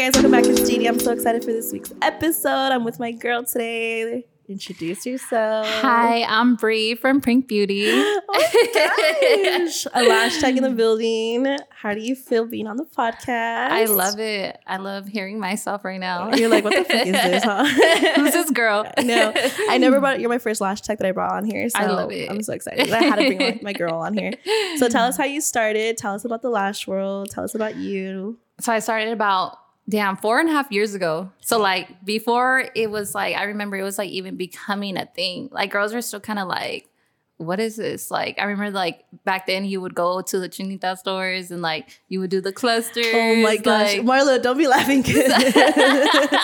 guys, welcome back to GD. I'm so excited for this week's episode. I'm with my girl today. Introduce yourself. Hi, I'm Bree from Prink Beauty. oh my gosh. A lash tech in the building. How do you feel being on the podcast? I love it. I love hearing myself right now. You're like, what the fuck is this, huh? Who's this girl? no, I never brought. You're my first lash tech that I brought on here. So I love it. I'm so excited. I had to bring my, my girl on here. So tell us how you started. Tell us about the lash world. Tell us about you. So I started about damn four and a half years ago. So like before it was like I remember it was like even becoming a thing. Like girls were still kind of like, what is this? Like I remember like back then you would go to the Chinita stores and like you would do the clusters. Oh my gosh, like- Marla, don't be laughing.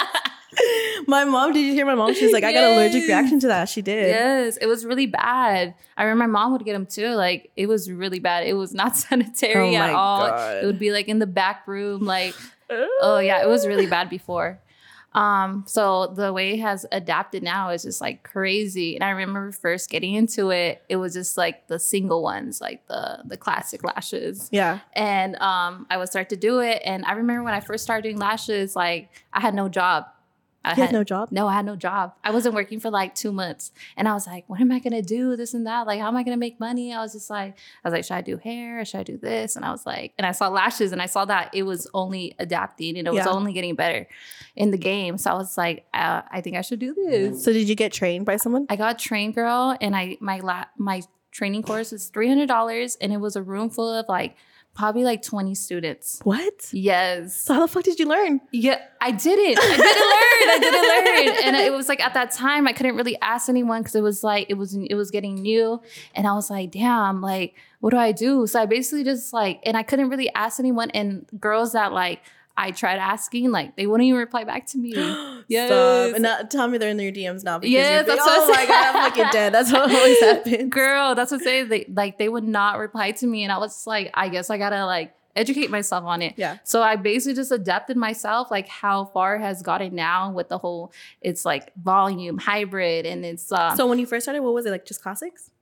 my mom, did you hear my mom? She was like, I got an allergic reaction to that. She did. Yes, it was really bad. I remember my mom would get them too. Like it was really bad. It was not sanitary Oh at all. God. It would be like in the back room. Like oh yeah, it was really bad before. Um, so the way it has adapted now is just like crazy. And I remember first getting into it, it was just like the single ones, like the the classic lashes. Yeah. And um, I would start to do it. And I remember when I first started doing lashes, like I had no job. I You had no job? No, I had no job. I wasn't working for like two months. And I was like, what am I gonna do? This and that. Like, how am I gonna make money? I was just like, I was like, should I do hair? Should I do this? And I was like, and I saw lashes and I saw that it was only adapting and it was only getting better in the game. So I was like, uh, I think I should do this. So did you get trained by someone? I got trained girl and I my la- my training course was three hundred dollars and it was a room full of like probably like 20 students. What? Yes. So how the fuck did you learn? Yeah, I didn't. I didn't learn. I didn't learn. And it was like at that time I couldn't really ask anyone because it was like it was it was getting new. And I was like, damn, like, what do I do? So I basically just like, and I couldn't really ask anyone. And girls that like I tried asking, like they wouldn't even reply back to me. Yes. Stop. And not tell me they're in your DMs now. Because Yes, you're that's like, what oh I my said. god, I'm fucking dead. That's what always happens. Girl, that's what I'm saying. They like they would not reply to me. And I was like, I guess I gotta like educate myself on it. Yeah. So I basically just adapted myself, like how far has gotten now with the whole it's like volume, hybrid, and it's uh So when you first started, what was it like? Just classics?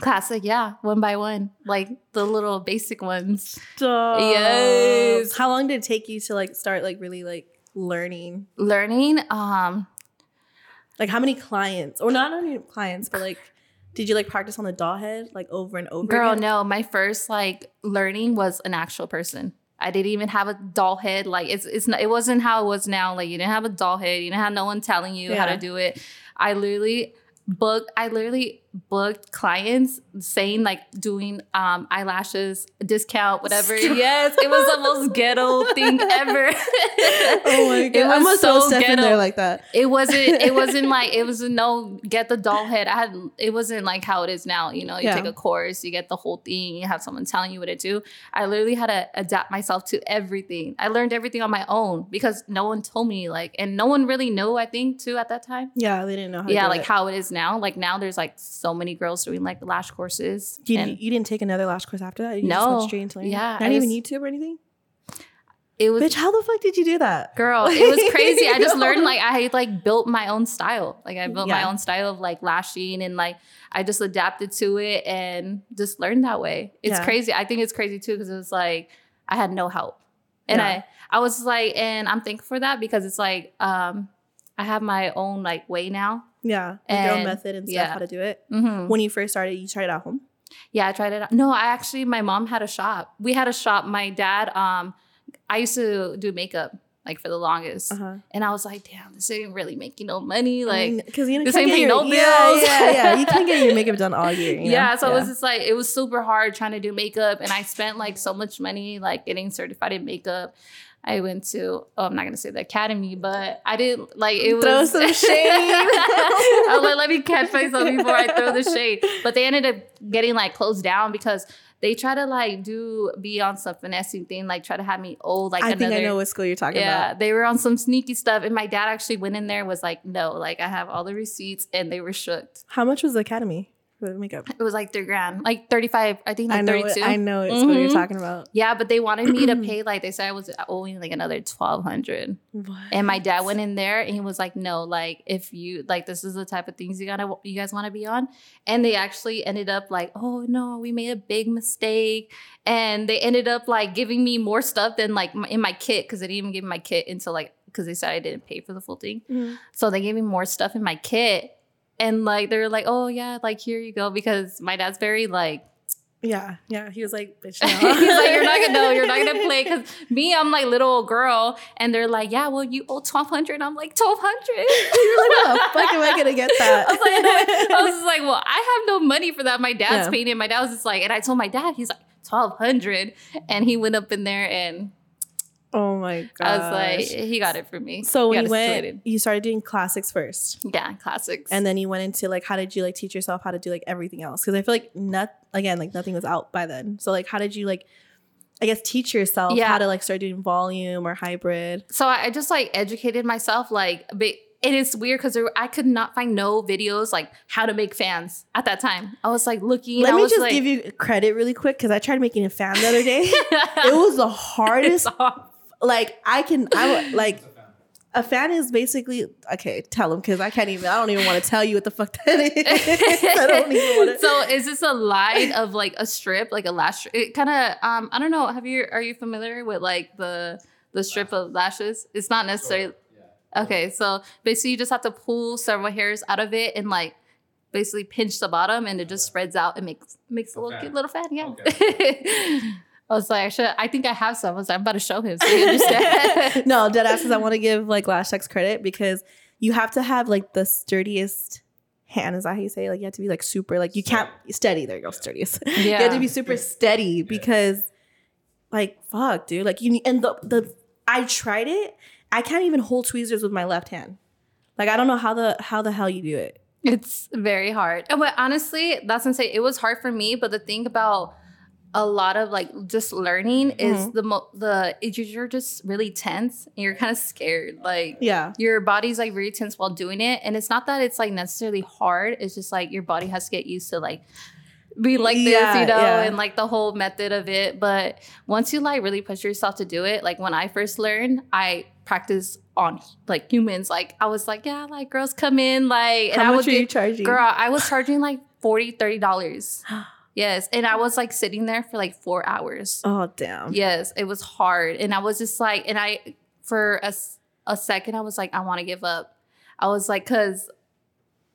Classic, yeah, one by one. Like the little basic ones. Stop. Yes. How long did it take you to like start like really like learning? Learning. Um Like how many clients, or not only clients, but like, did you like practice on the doll head like over and over? girl, again? no, my first like learning was an actual person. I didn't even have a doll head. Like it's it's not, it wasn't how it was now. Like you didn't have a doll head. You didn't have no one telling you how to do it. I literally booked. I literally booked clients saying like doing um eyelashes discount whatever. Yes, it was the most ghetto thing ever. Oh my god! I'm gonna throw Steph in there like that. it wasn't it wasn't like it was no get the doll head. I had it wasn't like how it is now. You know, you Yeah. take a course, you get the whole thing, you have someone telling you what to do. I literally had to adapt myself to everything. I learned everything on my own because no one told me like and no one really knew, I think, too at that time. Yeah, they didn't know yeah, like it. how it is now. Like now there's like so many girls doing like lash courses. You, and you didn't take another lash course after that. You just No. went straight into learning? Yeah, not even YouTube or anything. it was Bitch, how the fuck did you do that? Girl, it was crazy. I just learned like I like built my own style. Like I built my own style of like lashing and like I just adapted to it and just learned that way. It's Yeah. crazy. I think it's crazy too because it was like I had no help. And Yeah. I I was like and I'm thankful for that because it's like um I have my own like way now. Yeah, your own method and stuff yeah. how to do it. Mhm. When you first started, you tried it at home. Yeah, I tried it out. No, I actually my mom had a shop. We had a shop. My dad um I used to do makeup like for the longest. Uh-huh. And I was like, damn, this ain't really making no money. Like because you know, this ain't get paying your, no yeah, bills. yeah, yeah. yeah. You can't get your makeup done all year. you know? yeah, so it was just like it was super hard trying to do makeup, and I spent like so much money like getting certified in makeup. I went to oh, I'm not gonna say the academy, but I didn't like it was Throw some shade. I was like, let me catch myself before I throw the shade. But they ended up getting like closed down because they try to like do be on some finessing thing, like try to have me old like I another. think I know what school you're talking yeah, about. Yeah, they were on some sneaky stuff, and my dad actually went in there and was like, no, like I have all the receipts, and they were shook. How much was the academy? For the makeup? It was like three grand, like 35, I think like I know. 32. It, I know it's what you're Mhm. talking about. yeah, but they wanted me to pay like they said I was owing like another 1200 And my dad went in there and he was like, "No, like if you like this is the type of things you gotta you guys want to be on." And they actually ended up like, "Oh no, we made a big mistake." And they ended up like giving me more stuff than like in my kit because they didn't even give me my kit until like because they said I didn't pay for the full thing. Mhm. So they gave me more stuff in my kit. And like they're like, "Oh yeah, like here you go," because my dad's very like Yeah, yeah. He was like, "Bitch, He's like, you're not gonna know, you're not gonna play. Cause me, I'm like little old girl, and they're like, yeah, well, you owe twelve hundred. I'm like twelve hundred. You're like, "How the fuck am I gonna get that?" I was like, I was just like, well, I have no money for that. My dad's Yeah. paying it. My dad was just like, and I told my dad, he's like twelve hundred, and he went up in there, and oh my god. I was like, he got it for me. so He when you went, situated. you started doing classics first, yeah, classics, and then you went into like, how did you like teach yourself how to do like everything else? Because I feel like not again, like nothing was out by then. So like, how did you like, I guess, teach yourself Yeah. how to like start doing volume or hybrid? so I just like educated myself like a bit. And it's weird because I could not find no videos like how to make fans at that time. I was like looking. Let me just like, give you credit really quick because I tried making a fan the other day. it was the hardest. Hard. Like I can, I would like. A fan is basically okay. Tell them because I can't even. I don't even want to tell you what the fuck that is. I don't even want to. so is this a line of like a strip, like a lash? strip? It kind of um I don't know. Have you are you familiar with like the the strip of lashes? It's not necessarily okay. So basically, you just have to pull several hairs out of it and like basically pinch the bottom, and it just spreads out and makes makes a A little fan. cute little fan. Yeah. I was like, I should. I think I have some. I was like, I'm about to show him so he understands. no, dead asses. I want to give like lash techs credit because you have to have like the sturdiest hand. Is that how you say? it? Like you have to be like super. Like you can't steady. There you go, sturdiest. yeah. You have to be super steady because, like, fuck, dude. Like you need. And the the I tried it. I can't even hold tweezers with my left hand. Like I don't know how the how the hell you do it. It's very hard. But honestly, that's insane. It was hard for me. But the thing about a lot of like just learning is Mhm. the mo- the you're just really tense and you're kind of scared. Like Yeah. your body's like really tense while doing it, and it's not that it's like necessarily hard. It's just like your body has to get used to like be like this, Yeah, you know, yeah. and like the whole method of it. But once you like really push yourself to do it, like when I first learned, I practice on like humans. Like I was like, yeah, like girls come in, like, and How I much would are you charging? girl, I was charging like 40 30 dollars. Yes, and I was like sitting there for like four hours. Oh damn. Yes, it was hard. And I was just like, and I, for a, a second, I was like, I want to give up. I was like, because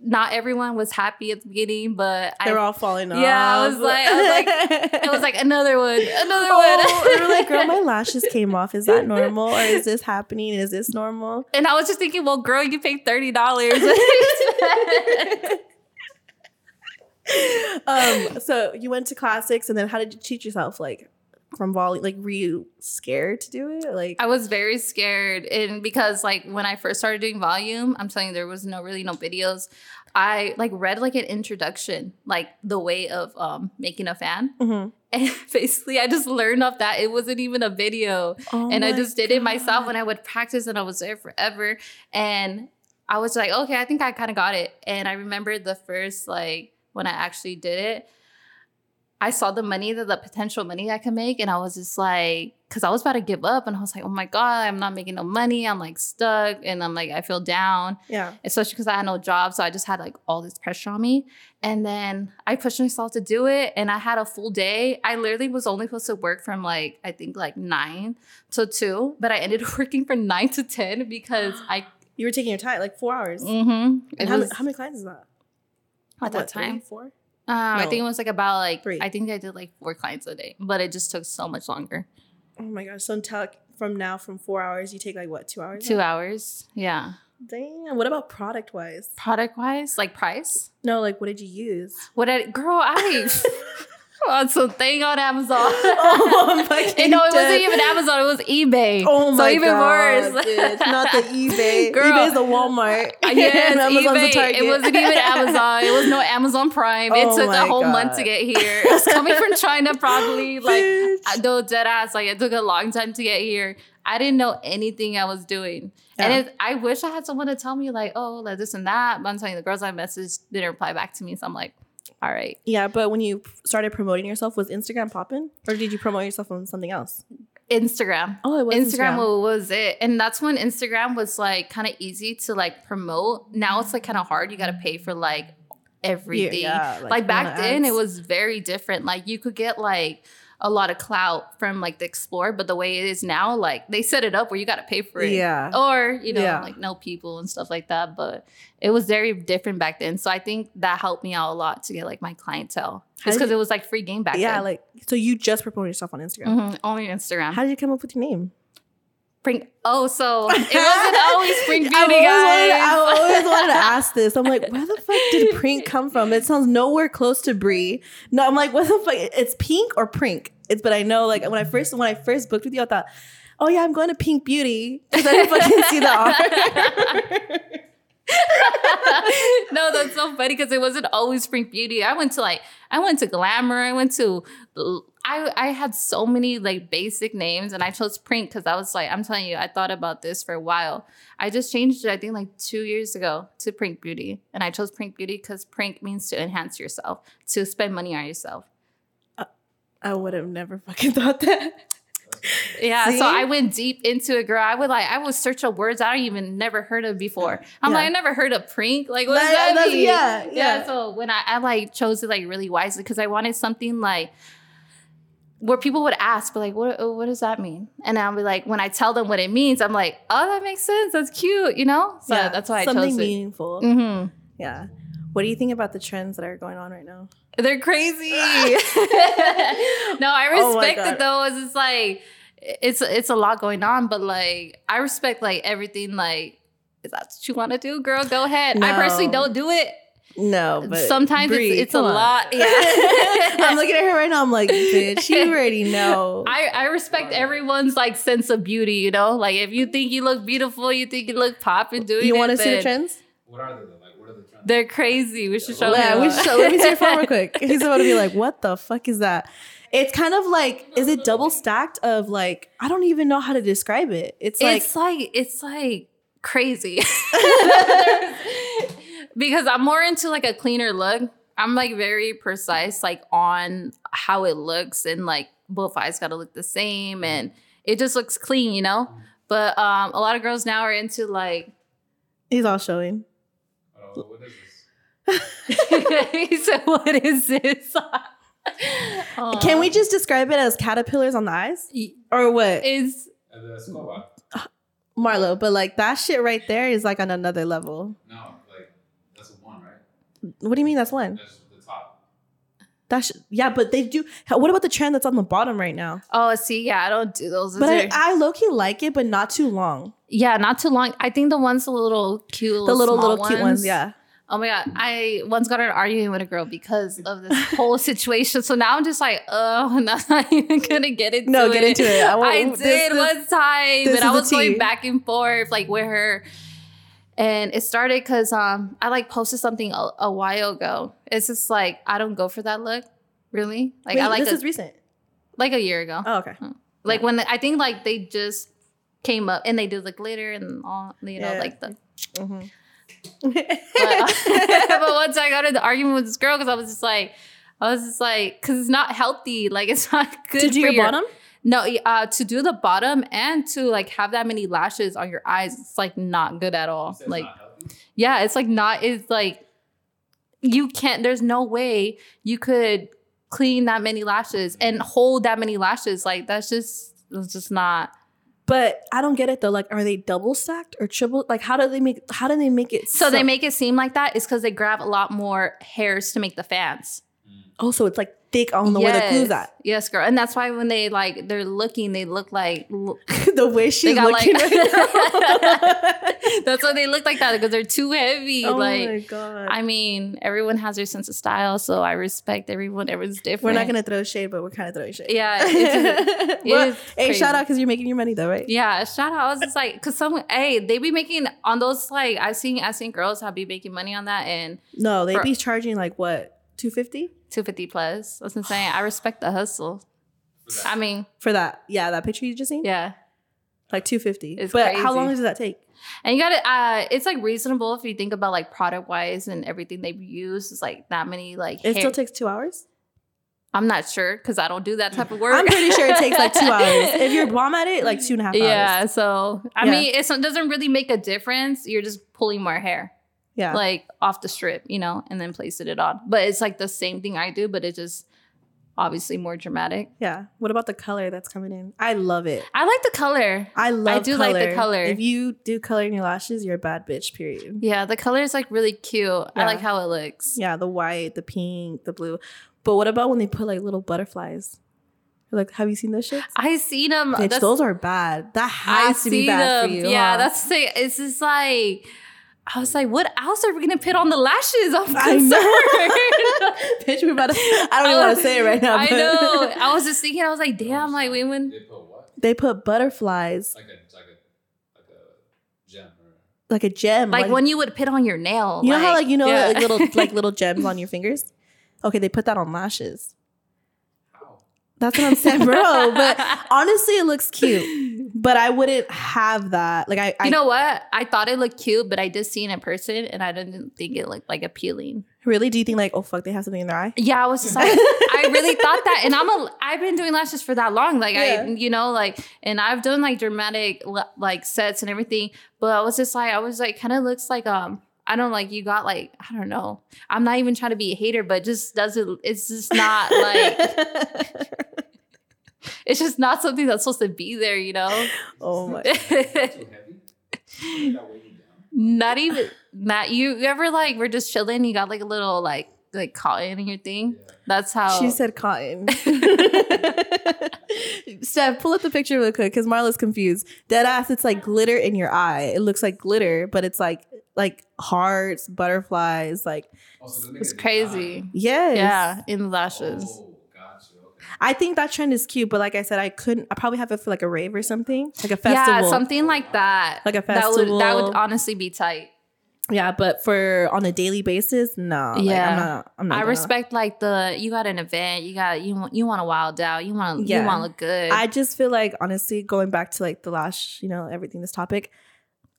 not everyone was happy at the beginning, but They're I, all falling off. Yeah, I was like- I was like- it was like another one, another oh, one. they were like, girl, my lashes came off. Is that normal or is this happening? Is this normal? and I was just thinking, well, girl, you paid $30. um, so you went to classics, and then how did you teach yourself? Like from volley, like were you scared to do it? Like I was very scared, and because like when I first started doing volume, I'm telling you, there was no really no videos. I like read like an introduction, like the way of um making a fan, Mhm. and basically I just learned off that it wasn't even a video, Oh and I just did it myself when I would practice, and I was there forever, and I was like, okay, I think I kind of got it, and I remember the first like when I actually did it. I saw the money, the, the potential money I could make, and I was just like, because I was about to give up, and I was like, oh my god, I'm not making no money. I'm like stuck, and I'm like, I feel down, yeah. especially because I had no job, so I just had like all this pressure on me. And then I pushed myself to do it, and I had a full day. I literally was only supposed to work from like I think like nine to two, but I ended up working from nine to ten because I. You were taking your time, like four hours. Mm-hmm, And how, how many clients is that? At that What, three, time? four. Um, I think it was like about like Three. I think I did like four clients a day, but it just took so much longer. Oh my gosh! So until from now, from four hours, you take like what? Two hours. Two now? hours, yeah. Damn. What about product wise? Product wise, like price. No, like what did you use? What I girl, I on something on Amazon. Oh, I'm and no, it wasn't even Amazon. It was eBay. Oh my so even god! worse. bitch. Not the eBay. Girl. eBay's the Walmart. Yes, And Amazon's the eBay. Target. It wasn't even Amazon. It was no Amazon Prime. It Oh took a whole month to get here. It was coming from China, probably. Like. No uh, dead ass. Like, it took a long time to get here. I didn't know anything I was doing. And it, I wish I had someone to tell me, like, oh, like this and that. But I'm telling you, the girls I messaged didn't reply back to me. So I'm like, all right. Yeah, but when you started promoting yourself, was Instagram popping, or did you promote yourself on something else? Instagram. Oh, it was Instagram, Instagram. was it. And that's when Instagram was like kind of easy to like promote. Now it's like kind of hard. You got to pay for like everything. yeah, like, like, back then, it was very different. Like you could get like a lot of clout from like the Explorer, but the way it is now, like they set it up where you got to pay for it. Yeah. Or, you know, Yeah. like no people and stuff like that. But it was very different back then. So I think that helped me out a lot to get like my clientele. Just because it was like free game back yeah, then. Yeah. Like so you just promoted yourself on Instagram. Mhm, only Instagram. How did you come up with your name? Prank- Oh, so it wasn't always Prink Beauty, I always, wanted. I always wanted to ask this. I'm like, where the fuck did Prink come from? It sounds nowhere close to Brie. No, I'm like, what the fuck? It's Pink or Prink? It's but I know like when I first when I first booked with you, I thought, oh yeah, I'm going to Pink Beauty because I didn't fucking see the R. no, that's so funny because it wasn't always Prink Beauty. I went to like I went to Glamour. I went to I I had so many like basic names, and I chose Prink because I was like, I'm telling you, I thought about this for a while. I just changed it, I think like two years ago to Prink Beauty, and I chose Prink Beauty because Prink means to enhance yourself, to spend money on yourself. Uh, I would have never fucking thought that. Yeah, See? so I went deep into it, girl. I would like I would search up words I don't even never heard of before. I'm Yeah. like, I never heard of prink. Like, what does That- that mean? yeah, yeah. yeah. So when I, I like chose it like really wisely because I wanted something like where people would ask, but like, what what does that mean? And I'll be like, when I tell them what it means, I'm like, oh, that makes sense. That's cute, you know. So that's why I something chose it. meaningful. hmm Yeah. What do you think about the trends that are going on right now? They're crazy. no, I Oh respect God. it though. It's just like it's it's a lot going on, but like I respect like everything. Like, is that what you want to do, girl? Go ahead. I personally don't do it. No, but Sometimes Brie, it's it's a come on. lot. Yeah. I'm looking at her right now. I'm like, bitch, you already know. I, I respect everyone's like sense of beauty, you know? Like if you think you look beautiful, you think you look pop and doing you want want to see the trends? What are they though? Like, what are the trends? They're crazy. We should show Yeah, you. we should show, let me see your phone real quick. He's about to be like, what the fuck is that? It's kind of like, is it double stacked of like, I don't even know how to describe it. It's like, it's like it's like crazy because i'm more into like a cleaner look i'm like very precise like on how it looks and like both eyes gotta look the same and it just looks clean you know but um a lot of girls now are into like he's all showing. Oh, what is this? he said what is this Can we just describe it as caterpillars on the eyes? Or what? is the scuba. Marlo, but like that shit right there is like on another level. No, like that's one, right? What do you mean that's one? That's the top. That sh- yeah, but they do. What about the trend that's on the bottom right now? oh see yeah i don't do those Those But I, I low key like it, but not too long. yeah not too long i think the ones the little cute The little small little cute ones, yeah. Oh my god! I once got an argument with a girl because of this whole situation. So now I'm just like, oh, I'm not even gonna get into No, it. No, get into it. I I, did this- this- one time, but I was going back and forth like with her, and it started because um I like posted something a, a while ago. It's just like I don't go for that look, really. Like Wait, I like this a, is recent. like a year ago. Oh, okay. Like when I think like they just came up and they did the glitter and all, you know, Yeah. like the Mhm. but, but once I got in the argument with this girl, because I was just like, I was just like, because it's not healthy. Like it's not good. to do for your bottom? No, uh, to do the bottom and to like have that many lashes on your eyes, it's like not good at all. Like, not yeah, it's like not. It's like you can't. There's no way you could clean that many lashes and hold that many lashes. Like that's just. It's just not. But I don't get it though. Like, are they double stacked or triple? Like, how do they make? How do they make it? So they make it seem like that is because they grab a lot more hairs to make the fans. Oh, so it's like thick on the where the glue's at. Yes, girl. And that's why when they like they're looking, they look like the way she's got looking. like right. That's why they look like that because they're too heavy. oh like my god. I mean, everyone has their sense of style, so I respect everyone. Everyone's different. we're not gonna throw shade, but we're kind of throwing shade. Yeah, it's- it Well, hey, shout out because you're making your money though, right? Yeah, shout out. I was just like, cause some hey, they be making on those like I've seen I've seen girls have be making money on that and No, they For- be charging like what two fifty two fifty plus. That's insane. I respect the hustle. I mean, for that. Yeah, that picture you just seen. yeah. Like two fifty. It's But how long does that take? And you got to uh it's like reasonable if you think about like product wise and everything they use. It's like that many like It hair- still takes two hours. I'm not sure because I don't do that type of work. I'm pretty sure it takes like two hours. If you're bomb at it, like two and a half hours. Yeah, so I Yeah. mean, it's, it doesn't really make a difference. You're just pulling more hair, Yeah. like off the strip, you know, and then placing it on. But it's like the same thing I do, but it's just obviously more dramatic. yeah. What about the color that's coming in? I love it. I like the color. I love I do like the color. If you do color in your lashes, you're a bad bitch, period. Yeah, the color is like really cute. I like how it looks. Yeah, the white, the pink, the blue. But what about when they put like little butterflies? Like, have you seen those shits? I seen them. Bitch, those are bad. That has to be bad for you. Yeah, huh? that's the thing. It's just like I was like, what else are we gonna put on the lashes? I'm I know. concerned. bitch. We about to. I don't even want to say it right now. I know. I was just thinking. I was like, damn. Like we when They put what? They put butterflies Like a like a like a gem or like a gem, like when you would put on your nail. you know how like you know yeah. like little like little gems on your fingers. Okay, they put that on lashes. how? That's what I'm saying, bro. But honestly, it looks cute. But I wouldn't have that. Like I, I you know what? I thought it looked cute, but I did see it in person, and I didn't think it looked like appealing. really do you think like oh fuck they have something in their eye? Yeah, I was just like, I really thought that, and I'm a, I've been doing lashes for that long, like Yeah. I, you know, like, and I've done like dramatic like sets and everything, but I was just like, I was like, kind of looks like um. I don't like you got like I don't know. I'm not even trying to be a hater, but just doesn't. It's just not like it's just not something that's supposed to be there, you know. oh my. Too heavy? You got weighted down. not even Matt. You, you ever like we're just chilling? You got like a little like like cotton in your thing. Yeah. That's how She said cotton. Steph, pull up the picture real quick because Marla's confused. Dead ass, it's like glitter in your eye. It looks like glitter, but it's like like hearts, butterflies, like oh, Also, the nigga it's crazy. yes. Yeah, in the lashes. Oh, got you. Okay. I think that trend is cute, but like I said, I couldn't. I probably have it for like a rave or something, like a festival. Yeah, something like that. Like a That would that would honestly be tight. Yeah, but for on a daily basis, no. Like, Yeah. I'm not. I'm not. I gonna- respect like the you got an event, you got you want you want to wild out, you want to Yeah. you want to look good. I just feel like honestly, going back to like the lash, you know, everything. This topic,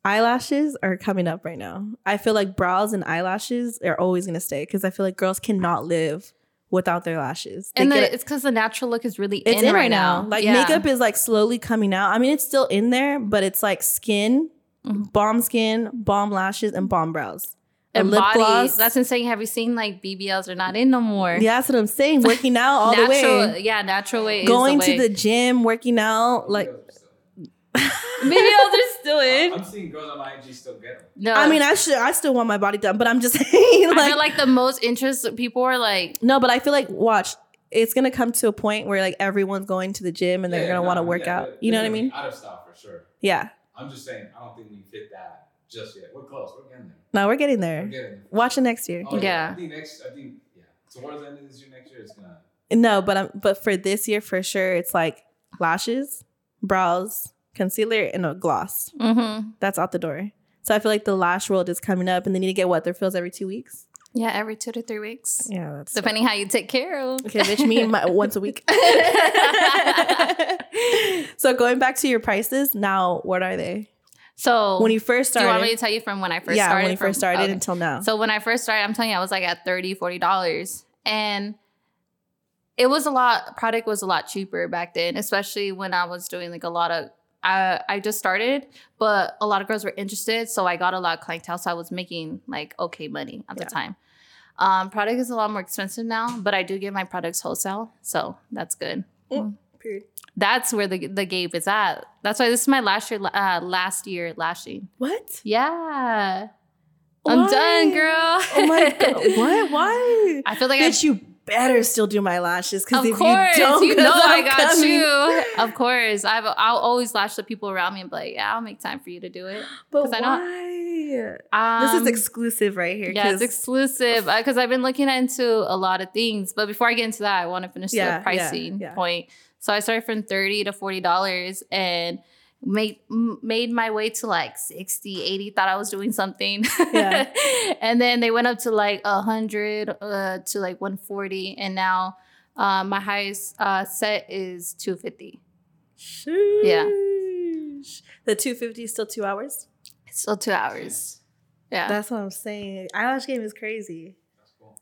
eyelashes are coming up right now. I feel like brows and eyelashes are always gonna stay because I feel like girls cannot live without their lashes. They and the, it's because the natural look is really it's in, right now. Like Yeah. makeup is like slowly coming out. I mean, it's still in there, but it's like skin, Mhm. bomb skin, bomb lashes, and bomb brows. And lip body. gloss. That's insane. Have you seen like BBLs are not in no more? Yeah, that's what I'm saying. Working out all the way. yeah, natural way. Going is to the, the gym, working out, like BBLs are still in. I'm seeing girls on my IG still get them. No, I mean, I should I still want my body done, but I'm just saying I like, feel like the most interest people are like, no, but I feel like watch, it's gonna come to a point where like everyone's going to the gym and they're gonna nah, want to work yeah, out. You know what I mean? Out of style for sure. Yeah. I'm just saying, I don't think we fit that just yet. We're close. We're getting there. No, we're getting there. We're there. getting there. Watch it next year. Oh, Yeah. I think next. I think yeah. Towards the end of this year, next year, it's gonna. No, but I'm but for this year for sure, it's like lashes, brows, concealer, and a gloss. mm-hmm. That's out the door. So I feel like the lash world is coming up, and they need to get what their fills every two weeks. yeah, every two to three weeks, Yeah, that's depending how you take care of. Okay, bitch, me my, once a week. so going back to your prices, now what are they? So When you first started, do you want me to tell you from when I first yeah, started? when you from- first started okay. until now. So when I first started, I'm telling you, I was like at 30 $40. And it was a lot, product was a lot cheaper back then, especially when I was doing like a lot of, I, I just started, but a lot of girls were interested. So I got a lot of clientele. So I was making like okay money at Yeah. the time. Um, product is a lot more expensive now, but I do get my products wholesale. So that's good. Period. That's where the, the game is at. That's why this is my last year, uh, last year lashing. What? Yeah. I'm done, girl. Oh my god! What? Why? I feel like Bitch, you better still do my lashes because if course, you don't, you know 'cause I I'm got coming. you. Of course, I've I'll always lash the people around me and be like, yeah, I'll make time for you to do it. But 'Cause I why? Um, this is exclusive right here. Yeah, it's exclusive because I've been looking into a lot of things. But before I get into that, I want to finish Yeah, yeah, the pricing yeah. point. So I started from thirty to forty dollars and made made my way to like 60 80 thought i was doing something Yeah. and then they went up to like 100 uh, to like 140 and now uh, my highest uh, set is 250 Yeah. The 250 is still two hours. It's still two hours. Yeah. That's what I'm saying. Eyelash game is crazy. That's cool.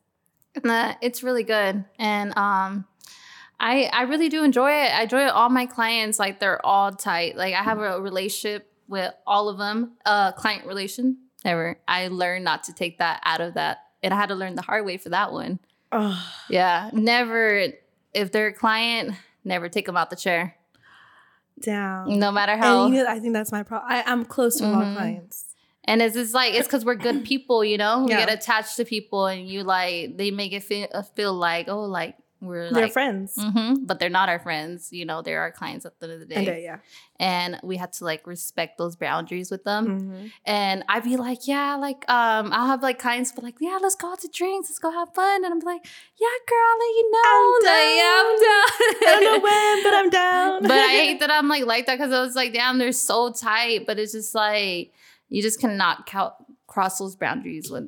Uh, it's really good. And um I I really do enjoy it. I enjoy all my clients, like they're all tight. Like I have a relationship with all of them. Uh client relation. Never. I learned not to take that out of that. And I had to learn the hard way for that one. Oh, Yeah. Never if they're a client, never take them out the chair. down. No matter how And you know, I think that's my problem. I'm close to all Mhm. clients. And it's just like it's because we're good people, you know. We Yeah. get attached to people, and you like they make it feel uh, feel like oh, like we're They're like friends. hmm but they're not our friends. You know, they're our clients at the end of the day, And uh, yeah. and we had to like respect those boundaries with them. Mhm. And I'd be like, yeah, like um, I'll have like clients be like, yeah, let's go out to drinks, let's go have fun, and I'm like, yeah, girl, I'll let you know, I'm like, yeah, I'm down. I don't know when, but I'm down. but I hate that I'm like like that because I was like, damn, they're so tight. But it's just like you just cannot count, cross those boundaries with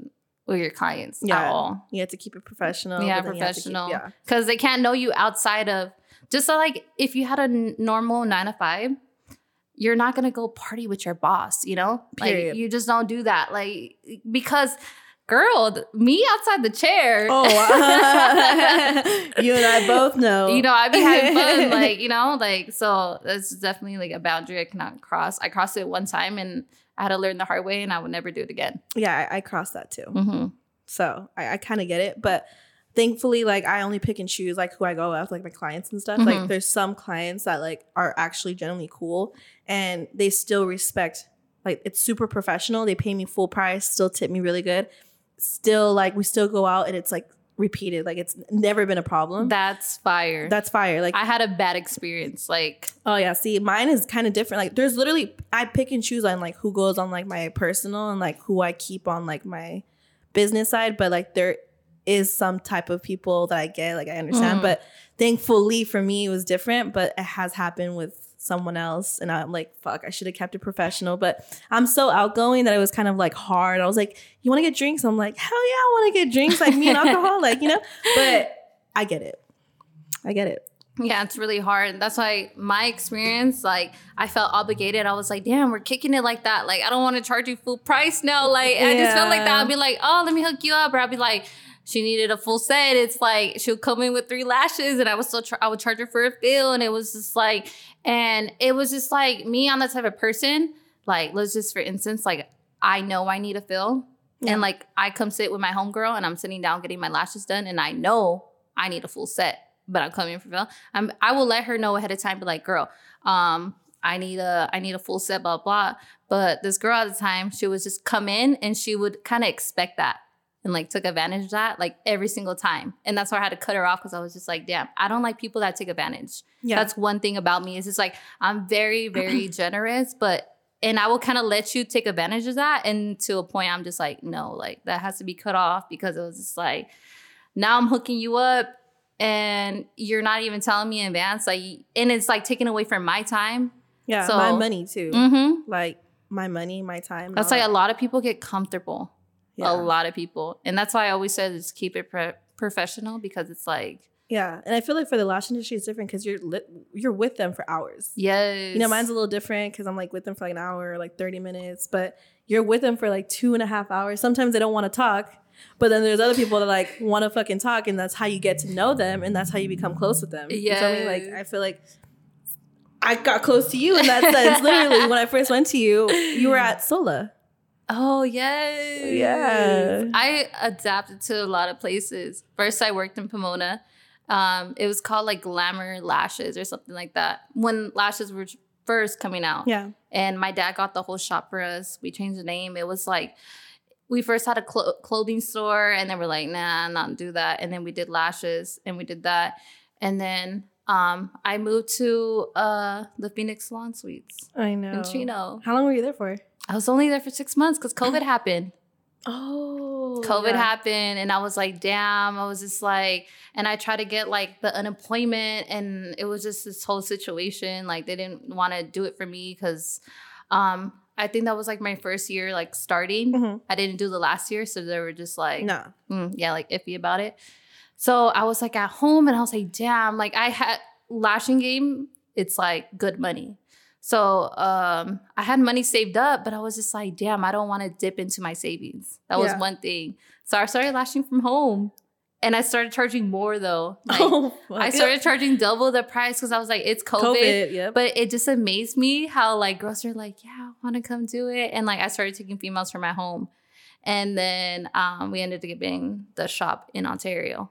with your clients at Yeah. all You have to keep it professional. Yeah, but then you have to keep- professional. yeah. because they can't know you outside of just so like if you had a n- normal nine to five. You're not gonna go party with your boss, you know? Like you just don't do that. Like because girl, me outside the chair. Oh, uh, you and I both know. you know, I'd be having fun, like, you know, like, so that's definitely like a boundary I cannot cross. I crossed it one time and I had to learn the hard way and I would never do it again. yeah, I, I crossed that too. hmm So I, I kind of get it. But thankfully, like I only pick and choose like who I go with, like my clients and stuff. Mhm. Like there's some clients that like are actually genuinely cool and they still respect like it's super professional. They pay me full price, still tip me really good. Still like we still go out and it's like repeated. Like it's never been a problem. That's fire. That's fire. Like I had a bad experience. Like, Oh yeah, see, mine is kind of different. Like, there's literally I pick and choose on like who goes on like my personal and like who I keep on like my business side. But like, there is some type of people that I get. Like, I understand. Mhm. But thankfully for me, it was different. But it has happened with someone else, and I'm like, fuck, I should have kept it professional. But I'm so outgoing that it was kind of like hard. I was like, you want to get drinks? I'm like, hell yeah, I want to get drinks. Like me and alcohol, like you know. But I get it. I get it. yeah, it's really hard. That's why my experience, like, I felt obligated. I was like, damn, we're kicking it like that. Like, I don't want to charge you full price now. Like, I just felt like that. I'd be like, oh, let me hook you up. Or I'd be like, she needed a full set. It's like she'll come in with three lashes, and I was still char- I would charge her for a fill, and it was just like, and it was just like me on that type of person. Like, let's just for instance, like I know I need a fill, Yeah. and like I come sit with my homegirl, and I'm sitting down getting my lashes done, and I know I need a full set, but I'm coming for fill. I'm I will let her know ahead of time, be like, girl, um, I need a I need a full set, blah blah. But this girl at the time, she was just come in and she would kind of expect that and like took advantage of that like every single time. And that's why I had to cut her off because I was just like, damn, I don't like people that take advantage. Yeah. That's one thing about me. Is just like I'm very, very generous, but and I will kind of let you take advantage of that. And to a point, I'm just like, no, like that has to be cut off because it was just like now I'm hooking you up and you're not even telling me in advance. Like and it's like taking away from my time. yeah. so- my money too. Mm-hmm. like my money, my time. That's like why a lot of people get comfortable. Yeah. A lot of people. And that's why I always said is keep it pre- professional because it's like, Yeah, and I feel like for the lash industry, it's different because you're lit, you're with them for hours. yes. You know, mine's a little different because I'm like with them for like an hour, like 30 minutes, but you're with them for like two and a half hours. Sometimes they don't want to talk, but then there's other people that like want to fucking talk, and that's how you get to know them, and that's how you become close with them. Yeah? Like I feel like I got close to you in that sense. Literally, when I first went to you, you were at Sola. Oh, yes. Yeah. I adapted to a lot of places. First, I worked in Pomona. Um, it was called like Glamour Lashes or something like that when lashes were first coming out. Yeah, And my dad got the whole shop for us. We changed the name. It was like we first had a clo- clothing store, and then we're like, nah, not do that. And then we did lashes, and we did that. And then um, I moved to uh, the Phoenix Salon Suites I know. in Chino. How long were you there for? I was only there for six months because COVID happened. Oh, COVID yeah. happened, and I was like, damn. I was just like, and I tried to get like the unemployment, and it was just this whole situation. Like they didn't want to do it for me because um, I think that was like my first year, like starting. Mhm. I didn't do the last year, so they were just like, no, mm, yeah, like iffy about it. So I was like at home, and I was like, damn. Like I had lashing game. It's like good money. So um, I had money saved up, but I was just like, damn, I don't want to dip into my savings. That was one thing. So I started lashing from home. And I started charging more though. Like, oh. I started charging double the price because I was like, it's COVID. COVID. Yep. But it just amazed me how like girls are like, yeah, I want to come do it. And like I started taking females from my home. And then um, we ended up getting the shop in Ontario.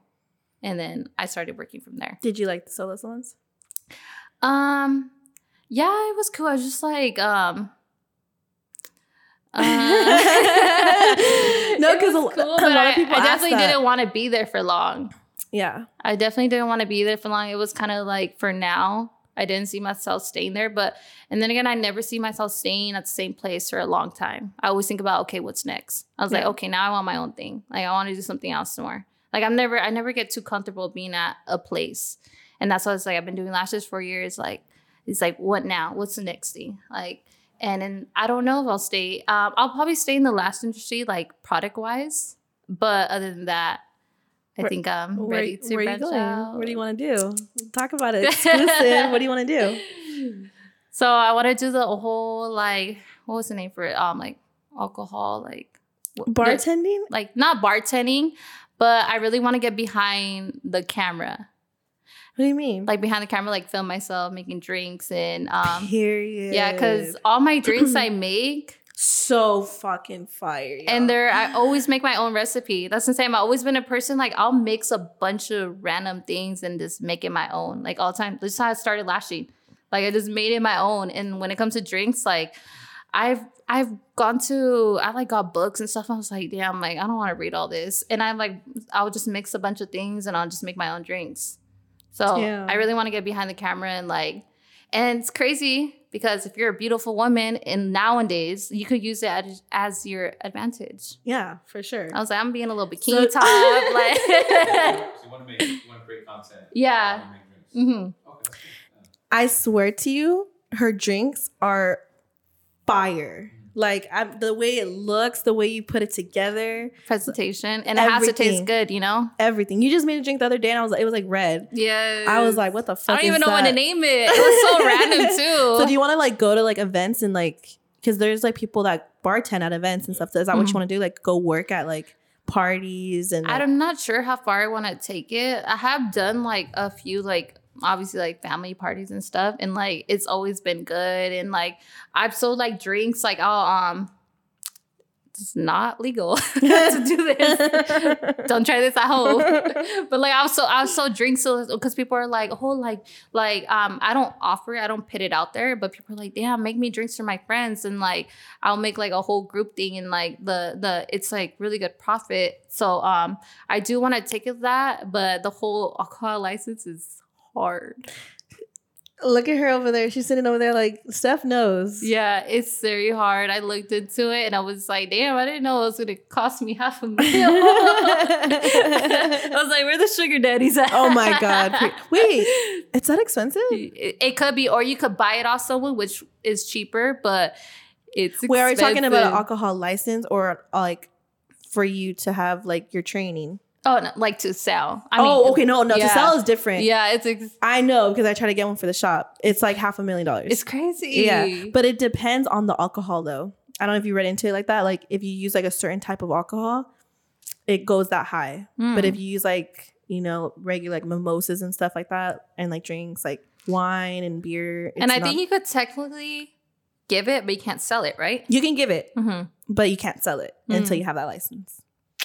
And then I started working from there. Did you like the Sola salons? Um, yeah, it was cool. I was just like, um, uh, No, because a- a lot of people I definitely that. didn't want to be there for long. Yeah. I definitely didn't want to be there for long. It was kind of like for now, I didn't see myself staying there. But and then again, I never see myself staying at the same place for a long time. I always think about okay, what's next? I was like, okay, now I want my own thing. Like I want to do something else more. Like I'm never, I never get too comfortable being at a place, and that's why it's like I've been doing lashes for years. Like it's like what now? What's the next thing? Like. And then I don't know if I'll stay. Um, I'll probably stay in the lash industry, like product wise. But other than that, I Where- think I'm Where, ready to where are you going? out. What do you want to do? Talk about it. Exclusive. what do you want to do? So I want to do the whole like what was the name for it? Um, like alcohol, like Bartending? like not bartending, but I really want to get behind the camera, What do you mean? like behind the camera, like film myself making drinks and um, Period. yeah, because all my drinks I make. so fucking fire. y'all. And there, I always make my own recipe. That's the same. I've always been a person like I'll mix a bunch of random things and just make it my own, like all the time. This is how I started lashing. Like I just made it my own. And when it comes to drinks, like I've I've gone to I like got books and stuff. I was like, damn, like I don't want to read all this. And I'm like, I'll just mix a bunch of things and I'll just make my own drinks. So Yeah. I really want to get behind the camera and like, and it's crazy because if you're a beautiful woman and nowadays you could use it as, as your advantage. yeah, for sure. I was like, I'm being a little bikini So- top, like, so you want to make, you want to create content. Yeah. while you make drinks. hmm Okay. yeah. I swear to you, her drinks are fire. Like I'm, the way it looks, the way you put it together, presentation, and it has to taste good, you know. everything. You just made a drink the other day, and I was like, it was like red. Yeah, I was like, what the fuck? I don't even is know what to name it. It was so random too. So do you want to like go to like events and like because there's like people that bartend at events and stuff. So Is that what Mhm. you want to do? Like go work at like parties and like, I'm not sure how far I want to take it. I have done like a few like obviously like family parties and stuff, and like it's always been good. And like I've sold like drinks like oh um, it's not legal to do this. Don't try this at home. but like I was so I was so drinks because people are like oh like like um I don't offer it I don't put it out there but people are like damn make me drinks for my friends and like I'll make like a whole group thing and like the the it's like really good profit so um I do want to take it that but the whole alcohol license is hard Look at her over there. She's sitting over there like Steph knows. yeah it's very hard I looked into it and I was like damn I didn't know it was gonna cost me half a million I was like where the sugar daddies at oh my god. Wait, it's that expensive? It, it could be, or you could buy it off someone, which is cheaper, but it's. Wait, are we talking about an alcohol license or like for you to have like your training? Oh, no, like to sell. I oh, mean, okay, no, no. yeah. To sell is different. Yeah, it's ex- I know because I tried to get one for the shop. It's like half a million dollars. it's crazy. Yeah, but it depends on the alcohol though. I don't know if you read into it like that. Like if you use like a certain type of alcohol, it goes that high. Hmm. But if you use like you know regular like mimosas and stuff like that, and like drinks like wine and beer, it's and I not- think you could technically give it, but you can't sell it, right? you can give it, Mm-hmm. but you can't sell it until Mm. you have that license.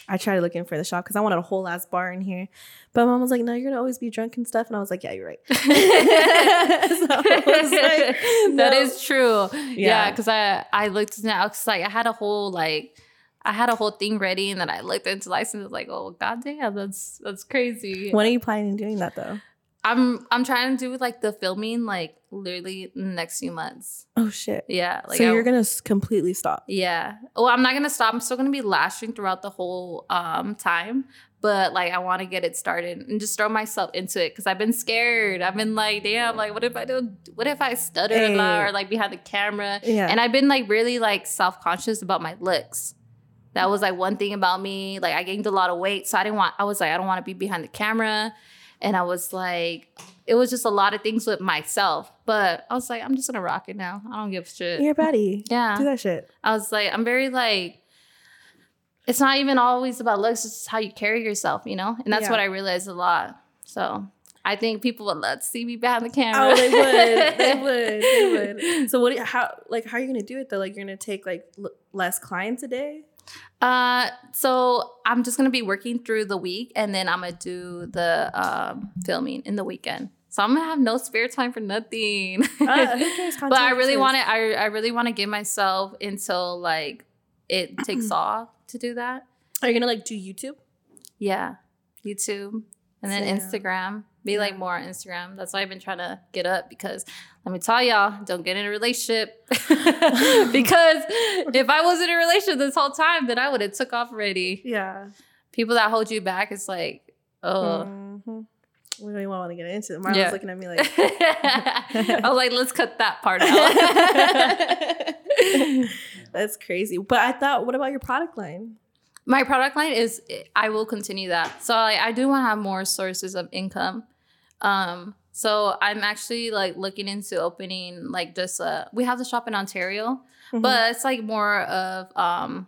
I tried looking for the shop because I wanted a whole ass bar in here, but mom was like, "No, you're gonna always be drunk and stuff," and I was like, "Yeah, you're right." So I was like, no. is true. Yeah, Yeah. because I I looked now because like I had a whole like I had a whole thing ready, and then I looked into license. I was like, oh goddamn, that's that's crazy. When are you planning on doing that though? I'm I'm trying to do like the filming like literally the next few months. Oh shit! Yeah, like so I- you're gonna completely stop. yeah. Well, I'm not gonna stop. I'm still gonna be lashing throughout the whole um time, but like I want to get it started and just throw myself into it because I've been scared. I've been like, damn, like what if I don't? What if I stutter a lot or like behind the camera? Yeah. And I've been like really like self conscious about my looks. That was like one thing about me. Like I gained a lot of weight, so I didn't want. I was like, I don't want to be behind the camera. And I was like, it was just a lot of things with myself. But I was like, I'm just gonna rock it now. I don't give a shit. You're a. Yeah. Do that shit. I was like, I'm very like, it's not even always about looks, it's just how you carry yourself, you know? And that's Yeah. what I realized a lot. So I think people would love to see me behind the camera. Oh, they would. They would. They would. So what? How? Like, how are you gonna do it though? Like, you're gonna take like l- less clients a day? Uh, so I'm just gonna be working through the week, and then I'm gonna do the um, filming in the weekend. So I'm gonna have no spare time for nothing. Uh, but I really want to. I I really want to give myself until like it takes off to do that. Are you gonna like do YouTube? Yeah, YouTube and then Yeah. Instagram. Be like more on Instagram. That's why I've been trying to get up because let me tell y'all, don't get in a relationship. because if I was in a relationship this whole time, then I would have took off already. Yeah. People that hold you back, it's like, oh. hmm We don't even want to get into it. Marlon's Yeah. looking at me like. I was like, let's cut that part out. That's crazy. But I thought, what about your product line? My product line is I will continue that. So I, I do want to have more sources of income. Um, so I'm actually like looking into opening like just uh we have the shop in Ontario, Mhm. but it's like more of um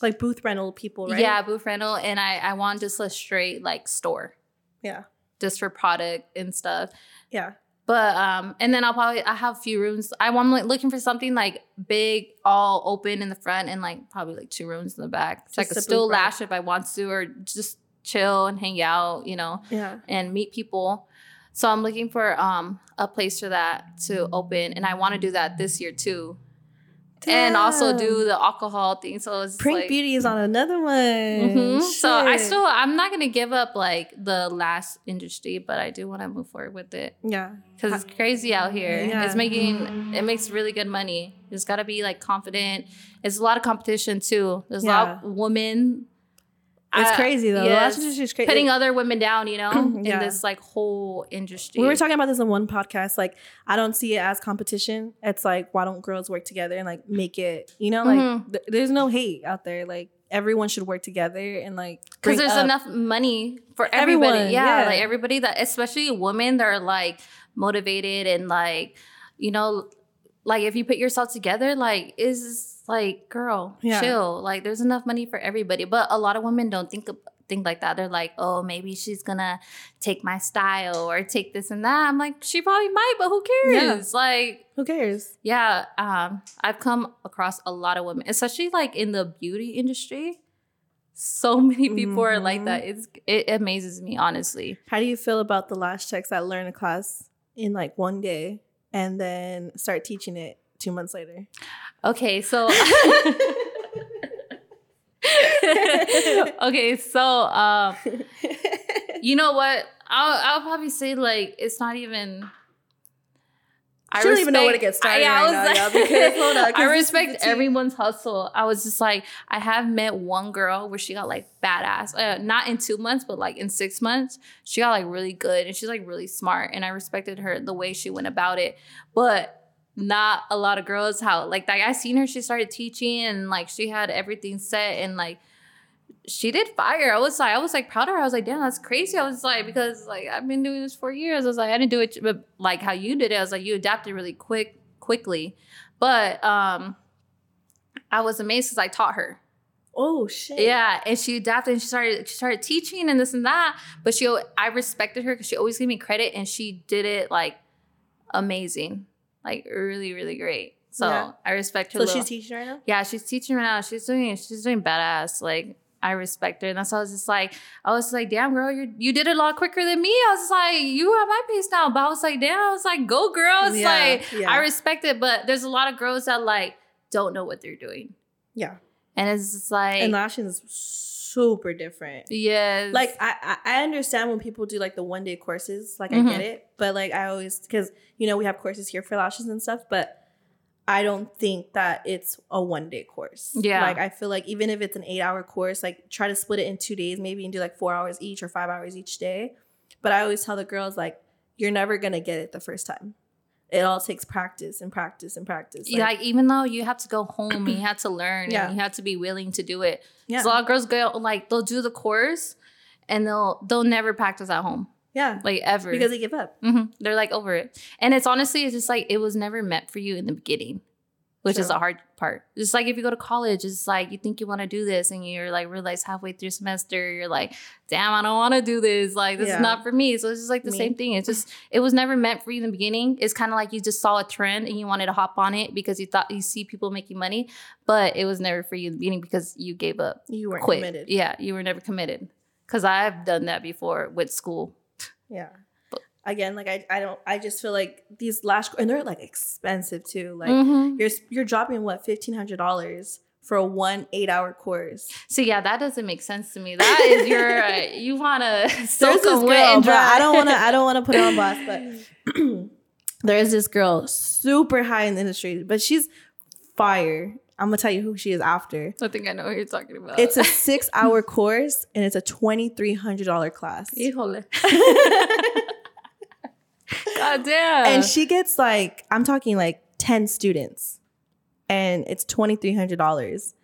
like booth rental people, right? yeah, booth rental and I I want just a straight like store Yeah. just for product and stuff. Yeah. But um, and then I'll probably I have a few rooms. I want like looking for something like big, all open in the front, and like probably like two rooms in the back. So I could a still lash if I want to, or just chill and hang out, you know, Yeah. and meet people. So I'm looking for um a place for that to open, and I want to do that this year too, and also do the alcohol thing. So it's Prink like, Beauty is on another one. Mhm. So I still, I'm not gonna give up like the lash industry, but I do want to move forward with it Yeah. because it's crazy out here. Yeah. It's making it makes really good money. You just gotta be like confident. It's a lot of competition too. There's a lot of women. It's uh, crazy though. yes, The lash industry is crazy. Putting other women down, you know, Yeah. in this like whole industry. we were talking about this in one podcast. Like, I don't see it as competition. It's like, why don't girls work together and like make it? You know, like Mhm. th- there's no hate out there. Like everyone should work together and like because there's up- enough money for everybody. Everyone, yeah, yeah. like everybody that, especially women that are like motivated and like, you know, like if you put yourself together, like is like girl, Yeah. chill. Like there's enough money for everybody, but a lot of women don't think of, think like that. They're like, oh, maybe she's gonna take my style or take this and that. I'm like, she probably might, but who cares? Yeah. Like Who cares? yeah, um, I've come across a lot of women, especially like in the beauty industry. So many people are like that. It's it amazes me, honestly. How do you feel about the lash techs that learn a class in like one day and then start teaching it two months later? Okay, so okay, so um, you know what? I'll I'll probably say like it's not even. She don't even know where to get started I, right now, y'all, because- hold on, I this is the respect everyone's hustle. I was just like, I have met one girl where she got like badass. Uh, not in two months, but like in six months, she got like really good, and she's like really smart. And I respected her the way she went about it. But not a lot of girls how like like I seen her. She started teaching, and like she had everything set, and like she did fire. I was like, I was like proud of her. I was like, damn, that's crazy. I was like, because like I've been doing this for years. I was like, I didn't do it but like how you did it. I was like, you adapted really quick, quickly. But um I was amazed because I taught her. oh shit. Yeah, and she adapted and she started she started teaching and this and that. But she I respected her because she always gave me credit and she did it like amazing, like really really great. So Yeah. I respect her. So little- she's teaching right now? yeah, she's teaching right now. She's doing she's doing badass. Like I respect her. And that's why I was just like, I was like, damn girl, you you did it a lot quicker than me. I was like, you have my pace now. But I was like, damn, I was like, go girl. It's Yeah, like yeah. I respect it, but there's a lot of girls that like don't know what they're doing. Yeah. And it's just like And lashing is super different. yes. Like I, I understand when people do like the one day courses, like Mhm. I get it, but like I always because you know we have courses here for lashes and stuff, but I don't think that it's a one day course. Yeah. like I feel like even if it's an eight hour course, like try to split it in two days, maybe and do like four hours each or five hours each day. But I always tell the girls like you're never gonna get it the first time. It all takes practice and practice and practice. yeah, like even though you have to go home you have to learn Yeah. and you have to be willing to do it. yeah. So a lot of girls go like they'll do the course and they'll they'll never practice at home. Yeah. like ever. Because they give up. hmm They're like over it. And it's honestly, it's just like it was never meant for you in the beginning, which is True. the hard part. It's like if you go to college, it's like you think you want to do this and you're like realize halfway through semester, you're like, damn, I don't want to do this. Like, this Yeah. is not for me. So it's just like the Me. same thing. It's just, it was never meant for you in the beginning. It's kind of like you just saw a trend and you wanted to hop on it because you thought you see people making money, but it was never for you in the beginning because you gave up You weren't quick. committed. Yeah, you were never committed. Because I've done that before with school. Yeah. Again, like I, I don't I just feel like these lash and they're like expensive too. Like Mhm. you're you're dropping what fifteen hundred dollars for a one eight hour course. So yeah, that doesn't make sense to me. That is your uh, you want to soak them wet and dry. I don't want to I don't want to put on blast, but there's this girl super high in the industry, but she's fire. I'm gonna tell you who she is after. I think I know what you're talking about. It's a six hour course and it's a twenty three hundred dollar class. Híjole. God damn. and she gets like i'm talking like 10 students and it's $2300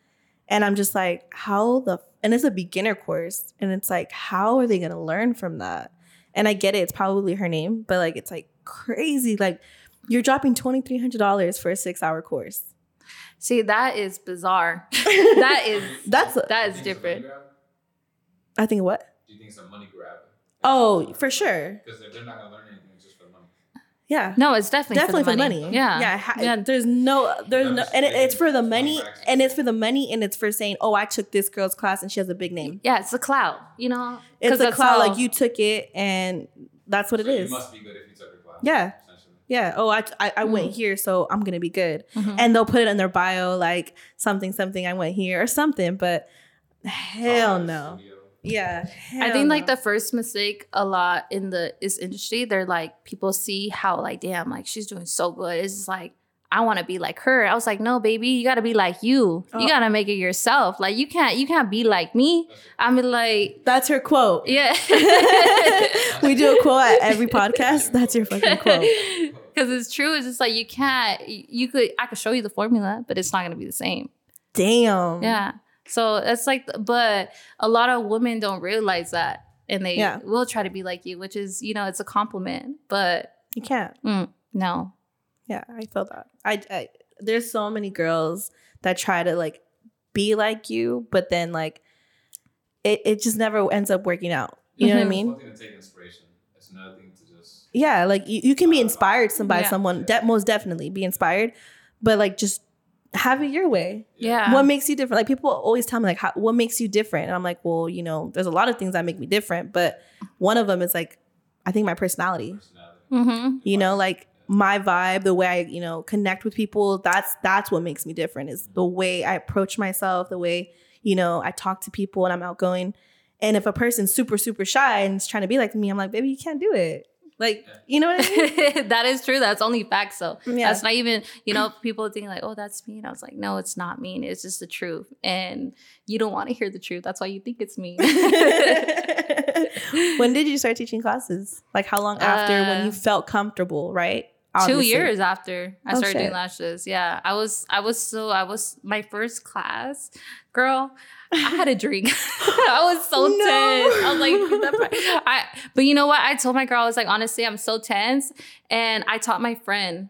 and i'm just like how the and it's a beginner course and it's like how are they gonna learn from that and i get it it's probably her name but like it's like crazy like you're dropping $2300 for a six hour course See, that is bizarre. that is that's that is Do you think it's a money different. i think what Do you think it's a money grab? Oh, for sure. Because they're not gonna learn anything, it's just for money. Yeah No, it's definitely definitely for, for the money. money. Yeah. yeah. ha- Yeah. There's no, there's no, and it, it's for the money, and it's for the money, and it's for saying, oh, I took this girl's class, and she has a big name. Yeah, it's a cloud, you know. It's a that's cloud, all- like you took it, and that's what it So is. You must be good if you took a class. Yeah. Yeah. Oh, I, I, I went Mhm. here, so I'm gonna be good. Mhm. And they'll put it in their bio, like something, something. I went here or something, but hell College, no. studio. Yeah. I think like the first mistake a lot in the this industry, they're like people see how like damn like she's doing so good. It's just like I want to be like her. I was like, no, baby, you got to be like you. Oh. You got to make it yourself. Like you can't you can't be like me. I'm like That's her quote. yeah. we do a quote at every podcast. That's your fucking quote. Because it's true. It's just like you can't. You could. I could show you the formula, but it's not gonna be the same. Damn. Yeah. So it's like, but a lot of women don't realize that, and they Yeah. will try to be like you, which is you know it's a compliment, but You can't. mm, no. Yeah, I feel that. I, I there's so many girls that try to like be like you, but then like it, it just never ends up working out. You know what I Mhm. It's mean? one thing to take inspiration. It's another thing to just. Yeah, like you, you can be inspired some by Yeah. someone, de- most definitely be inspired, but like just have it your way. Yeah. What makes you different? Like people always tell me like, how, what makes you different? And I'm like, well, you know, there's a lot of things that make me different, but one of them is like, I think my personality. Personality. Mm-hmm. You know, like my vibe, the way I, you know, connect with people. That's that's what makes me different. Is the way I approach myself, the way you know I talk to people, and I'm outgoing. And if a person's super super shy and is trying to be like me, I'm like, baby, you can't do it. Like, you know what I mean? that is true. That's only facts, So Yeah. That's not even, you know, people think like, oh, that's mean. I was like, no, it's not mean. It's just the truth. And you don't want to hear the truth. That's why you think it's mean. when did you start teaching classes? Like how long after when Uh, you felt comfortable, right? Two years after I Oh, started doing lashes. Yeah. I was, I was so, I was, my first class, girl, I had a drink. I was so No. tense. I was like, I, but you know what? I told my girl, I was like, honestly, I'm so tense. And I taught my friend.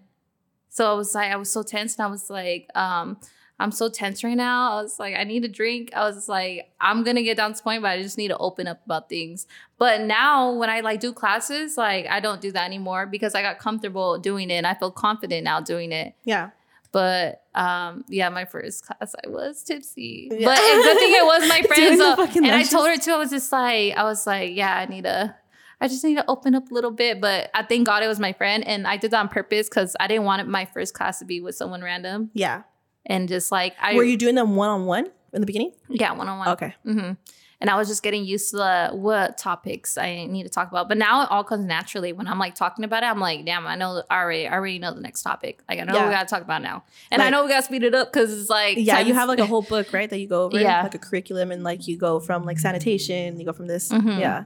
So I was like, I was so tense. And I was like, um, I'm so tense right now. I was like, I need a drink. I was like, I'm gonna get down to point, but I just need to open up about things. But now when I like do classes, like I don't do that anymore because I got comfortable doing it and I feel confident now doing it. Yeah. But um, yeah, my first class I was tipsy. Yeah. But good thing it was my friend. So, and I told her too, I was just like, I was like, yeah, I need to I just need to open up a little bit. But I thank God it was my friend. And I did that on purpose because I didn't want my first class to be with someone random. Yeah. And just like I Were you doing them one on one in the beginning? yeah, one on one. Okay. hmm And I was just getting used to the, what topics I need to talk about. But now it all comes naturally. When I'm like talking about it, I'm like, damn, I know I already, I already know the next topic. Like I know Yeah. we gotta talk about now. And I know we gotta speed it up because it's like Yeah, you have like a whole book, right? That you go over, Yeah. like a curriculum, and like you go from like sanitation, you go from this, Mhm. yeah,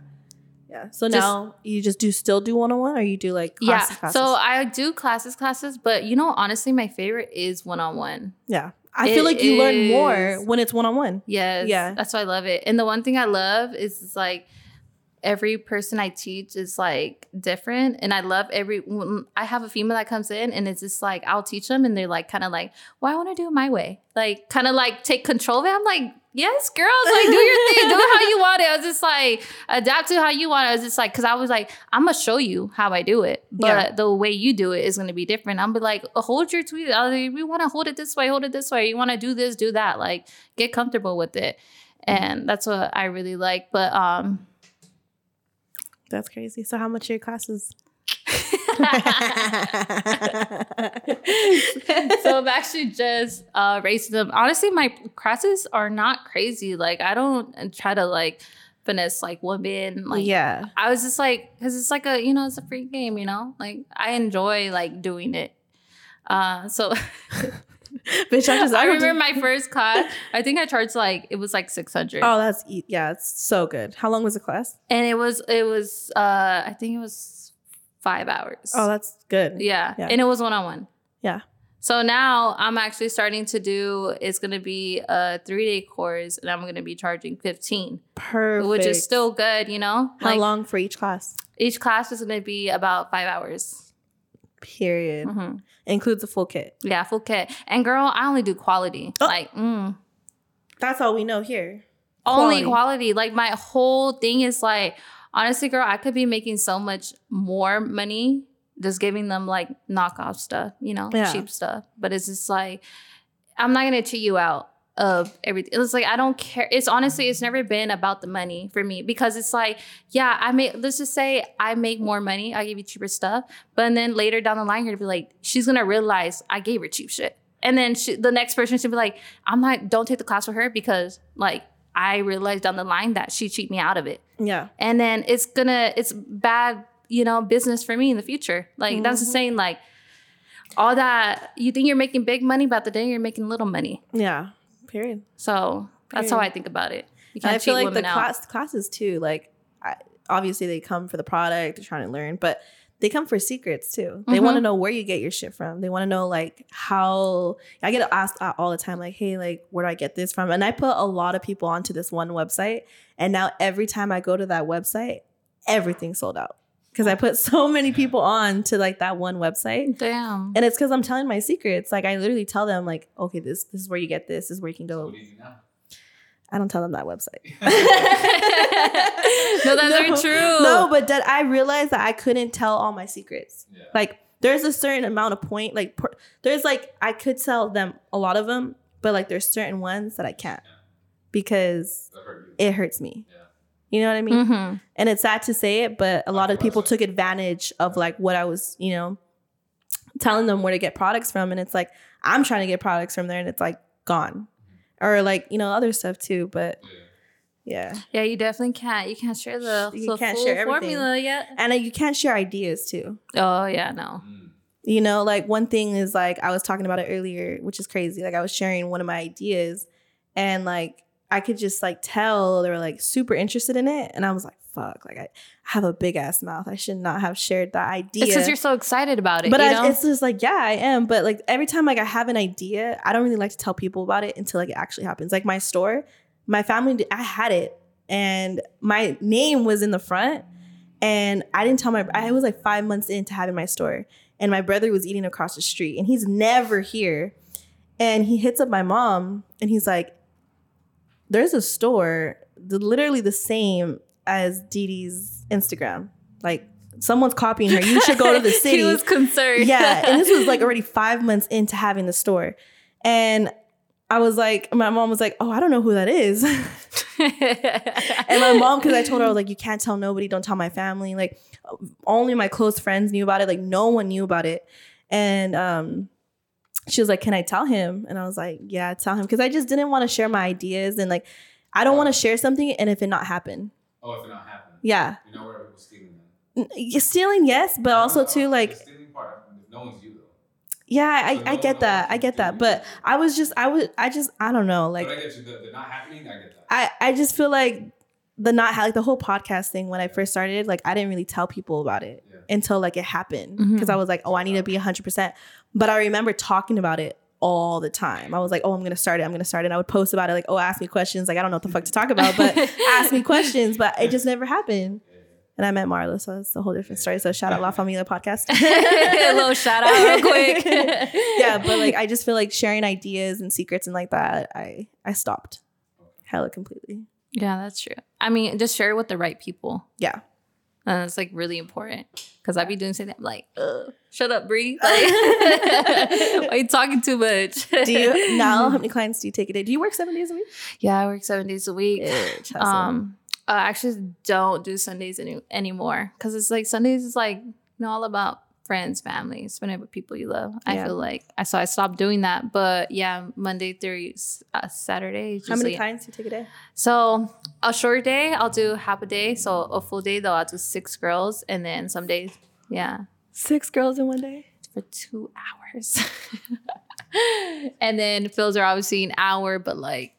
yeah. So Just- now you just do still do one on one, or you do like classes, yeah. classes? So I do classes, classes, but you know, honestly, my favorite is one on one. yeah, I It feel like you learn more when it's one on one. Yes. Yeah. That's why I love it. And the one thing I love is it's like every person I teach is like different, and I love every. I have a female that comes in, and it's just like I'll teach them, and they're like kind of like, "Well, I want to do it my way," like kind of like take control of it. I'm like, "Yes, girls, like do your thing, do it how you want it." I was just like, adapt to how you want it. I was just like, because I was like, I'm gonna show you how I do it, but Yeah. the way you do it is gonna be different. I'm be like, hold your tweet. I was like, we want to hold it this way, hold it this way. You want to do this, do that. Like, get comfortable with it, and that's what I really like. But um. That's crazy. So how much your classes? so I'm actually just uh them. Honestly, my classes are not crazy. Like I don't try to like finesse like women. Like yeah. I was just like, because it's like a you know it's a free game. You know, like I enjoy like doing it. Uh, so Bitch, I just I I remember my first class. I think I charged like it was like six hundred. Oh, that's e- yeah, it's so good. How long was the class? and it was it was uh I think it was five hours. Oh, that's good. Yeah. Yeah. And it was one on one. Yeah. So now I'm actually starting to do it's gonna be a three day course and I'm gonna be charging 15, Perfect. which is still good, you know? how long for each class? Each class is gonna be about five hours. Period. hmm Includes a full kit. Yeah, full kit. And girl, I only do quality. Oh. Like, mm, That's all we know here. only Quality. quality. Like my whole thing is like, honestly, girl, I could be making so much more money just giving them like knockoff stuff, you know, Yeah. cheap stuff. But it's just like, I'm not gonna cheat you out of everything. It's like I don't care. It's honestly, it's never been about the money for me because it's like, yeah, I make. Let's just say I make more money. I give you cheaper stuff, but then later down the line, you're gonna be like, she's gonna realize I gave her cheap shit, and then she, the next person should be like, I'm not. Don't take the class with her because like I realized down the line that she cheat me out of it, Yeah. and then it's gonna it's bad, you know, business for me in the future. Like that's the Mhm. saying, like. All that you think you're making big money, but the day you're making little money. Yeah. Period. So that's how I think about it. You can't I feel like the class classes too. Like, I, obviously they come for the product, they're trying to learn, but they come for secrets too. They Mhm. want to know where you get your shit from. They want to know like how. I get asked all the time, like, "Hey, like, where do I get this from?" And I put a lot of people onto this one website, and now every time I go to that website, everything's sold out because I put so many people on to like that one website. Damn. And it's because I'm telling my secrets. Like I literally tell them, like, okay, this this is where you get this. This is where you can go. What do you do now? I don't tell them that website. no, that's very true. No, but that I realized that I couldn't tell all my secrets. Yeah. Like there's a certain amount of point. Like per, there's like I could tell them a lot of them, but like there's certain ones that I can't Yeah. because hurt it hurts me. Yeah. You know what I mean? hmm And it's sad to say it, but a lot of people took advantage of like what I was, you know, telling them where to get products from. And it's like, I'm trying to get products from there and it's like gone. Or like, you know, other stuff too. But Yeah. yeah. Yeah, you definitely can't. You can't share the, You the can't full share everything. formula yet. And uh, you can't share ideas too. Oh yeah, no. Mm. You know, like one thing is like I was talking about it earlier, which is crazy. Like I was sharing one of my ideas and like I could just like tell they were like super interested in it. And I was like, fuck, like I have a big ass mouth. I should not have shared that idea. It's because you're so excited about it. but you I, it's just like yeah i am but like every time like i have an idea i don't really like to tell people about it until like it actually happens like my store my family i had it and my name was in the front and i didn't tell my i was like five months into having my store and my brother was eating across the street and he's never here and he hits up my mom and he's like there's a store the, literally the same as Dee Dee's instagram. Like someone's copying her. You should go to the city. he was concerned. yeah and this was like already five months into having the store. And i was like my mom was like oh i don't know who that is. And my mom because i told her i was like you can't tell nobody. Don't tell my family. Like only my close friends knew about it. Like no one knew about it. And um she was like can i tell him and i was like yeah tell him because i just didn't want to share my ideas and like i don't want to oh. share something and if it not happen Oh, if it not happening. yeah You know where people stealing then. stealing yes but also too The like stealing part. No one's you though. yeah i, So I no- get no that i get that but i was just i was i just i don't know like but I get you. The, the not happening. I get that. I I just feel like the not like the whole podcast thing when I first started, like I didn't really tell people about it. Until like it happened because I mm-hmm. was like, oh, I need to be hundred percent. But I remember talking about it all the time. I was like, oh, I'm gonna start it. I'm gonna start it. And I would post about it like, oh, ask me questions. Like I don't know what the fuck to talk about, but ask me questions. But it just never happened. And I met Marla, so it's a whole different story. So shout out La Familia podcast. a little shout out real quick. yeah, but like I just feel like sharing ideas and secrets and like that, I I stopped hella completely. Yeah, that's true. I mean, just share it with the right people. Yeah. And it's like really important because I be doing something I'm like, Ugh, shut up, Bree. Like, why you talking too much? Do you now? How many clients do you take a day? Do you work seven days a week? Yeah, I work seven days a week. Um, I actually don't do Sundays any anymore because it's like Sundays is like you know all about friends, family, spending with people you love. I Yeah. feel like I so I stopped doing that. But yeah, Monday through uh, Saturday. how many clients do you take a day? So a short day, I'll do half a day. So a full day though, I'll do six girls, and then some days, yeah, Six girls in one day. for two hours. and then fills are obviously an hour, but like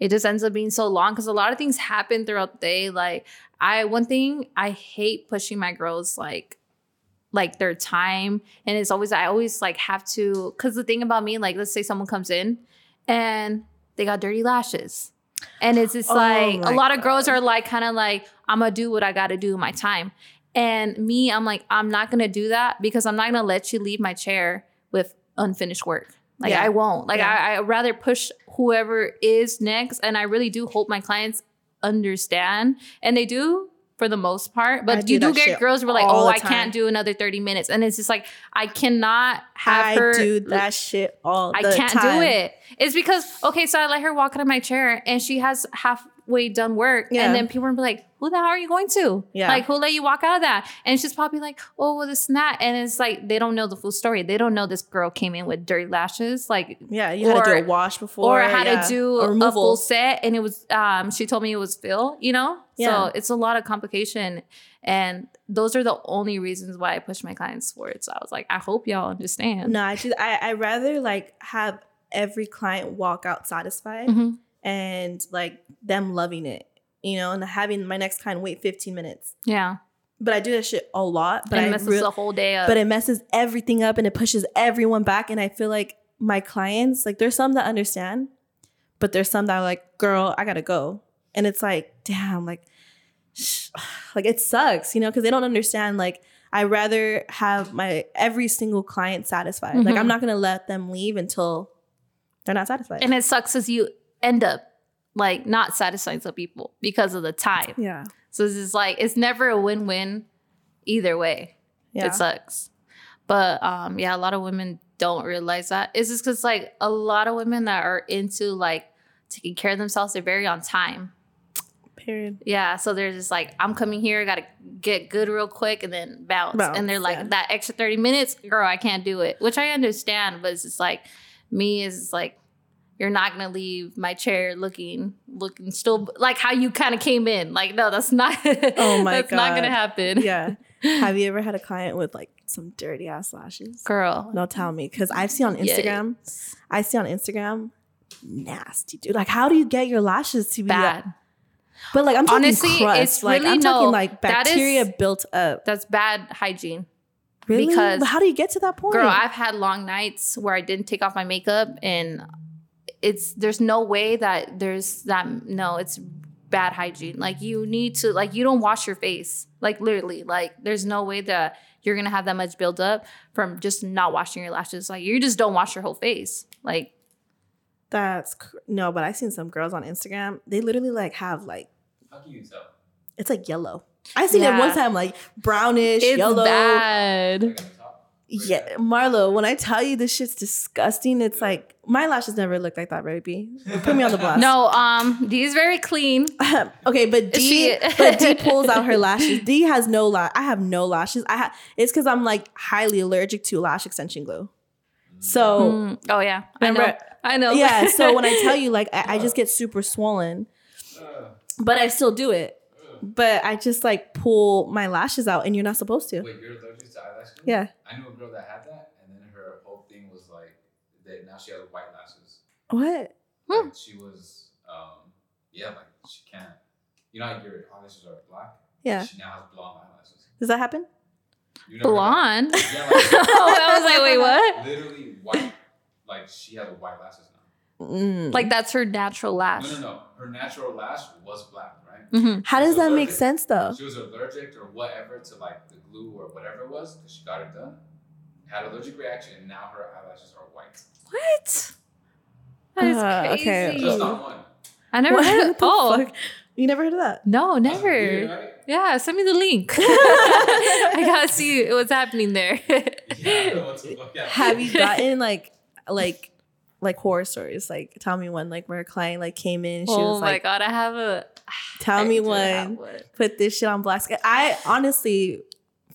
it just ends up being so long because a lot of things happen throughout the day. Like I one thing I hate pushing my girls like like their time. And it's always I always like have to because the thing about me like let's say someone comes in and they got dirty lashes. And it's just Oh like a lot of girls are like kind of like I'm gonna do what I gotta do in my time. And me I'm like I'm not gonna do that because I'm not gonna let you leave my chair with unfinished work. Like Yeah. I won't. Like Yeah. I I rather push whoever is next. And I really do hope my clients understand. And they do for the most part but do you do that get girls who are like oh I can't do another 30 minutes and it's just like I cannot have I her do that shit all I can't time. do it. It's because okay, so I let her walk out of my chair and she has halfway done work, Yeah. and then people be like, "Who the hell are you going to? Yeah. like who let you walk out of that?" And she's probably like, "Oh, well, this and that," and it's like they don't know the full story. They don't know this girl came in with dirty lashes, like. Yeah, you had to Or- do a wash before, Or I had yeah. to do a a full set, and it was. Um, she told me it was fill. You know, Yeah. so it's a lot of complication, and those are the only reasons why I push my clients forward. So I was like, I hope y'all understand. No, I just I I rather like have every client walk out satisfied Mhm. and like them loving it, you know, and having my next client wait 15 minutes. Yeah, But I do that shit a lot. But it I messes real- the whole day up. but it messes everything up and it pushes everyone back. And I feel like my clients, like there's some that understand, but there's some that are like, girl, I gotta go. And it's like, damn, like, sh- like it sucks, you know, because they don't understand. Like, I rather have my every single client satisfied. Like, Mhm. I'm not gonna let them leave until they're not satisfied. And it sucks as you end up like not satisfying some people because of the time. yeah, So it's just like it's never a win-win either way. yeah, It sucks. But um yeah, a lot of women don't realize that. It's just because like a lot of women that are into like taking care of themselves, they're very on time. Period. Yeah. So they're just like, I'm coming here, I gotta get good real quick and then bounce. Bounce, and they're like, yeah. that extra 30 minutes, girl, I can't do it. Which I understand, but it's just like me is like you're not gonna leave my chair looking looking still like how you kind of came in. Like, no, that's not Oh my that's not gonna happen. Yeah. Have you ever had a client with like some dirty ass lashes? Girl. No, tell me, because I've seen on Instagram. Yes. I see on Instagram, nasty dude. Like, how do you get your lashes to be that- Bad. But like, I'm talking Honestly, crust. it's like, really I'm talking no- like that is- bacteria built up. That's bad hygiene. Really? because- but how do you get to that point? Girl, I've had long nights where I didn't take off my makeup and it's there's no way that there's that no, it's bad hygiene. Like you need to like you don't wash your face. Like literally, like there's no way that you're gonna have that much buildup from just not washing your lashes. Like you just don't wash your whole face. Like That's cr- no, but I've seen some girls on Instagram. They literally like have like How can you tell? it's like yellow. I seen it one time like brownish, it's yellow. bad. Like at the top? Yeah, Marlo, when I tell you this shit's disgusting, it's like my lashes never look like that, baby. Put me on the blast. No, um, D is very clean. okay, but D, She- but D pulls out her lashes. D has no lash. I have no lashes. I have. It's because I'm like highly allergic to lash extension glue. So Mm, oh yeah, I know. Remember- I know. yeah. So when I tell you, like, I, I just get super swollen, but I still do it. But I just like pull my lashes out, and you're not supposed to. Wait, you're allergic to eyelash glue? Yeah. I knew a girl that had that, and then her whole thing was like that. Now she has white lashes. What? Hmm. She was, um, yeah, like she can't. You know, how your eyelashes are black. Yeah. She now has blonde eyelashes. Does that happen? You never- Blonde. Yeah, like, oh, I was like, wait, what? literally white. Like she has white lashes now. Mm. Like that's her natural lash. No, no, no. Her natural lash was black, right? hmm How does that make sense though? She was allergic or whatever to like the glue or whatever it was because she got it done. Had allergic reaction, and now her eyelashes are white. What? That is Uh, crazy. okay. Just on one. I never. What heard the oh fuck? You never heard of that? no, never. weird, right? Yeah, send me the link. I gotta see what's happening there. Yeah, what the fuck? Yeah. Have you gotten like like like horror stories? Like tell me one like where a client like came in she oh was like, "Oh my god, I have a. tell I me one. Put this shit on blast. I honestly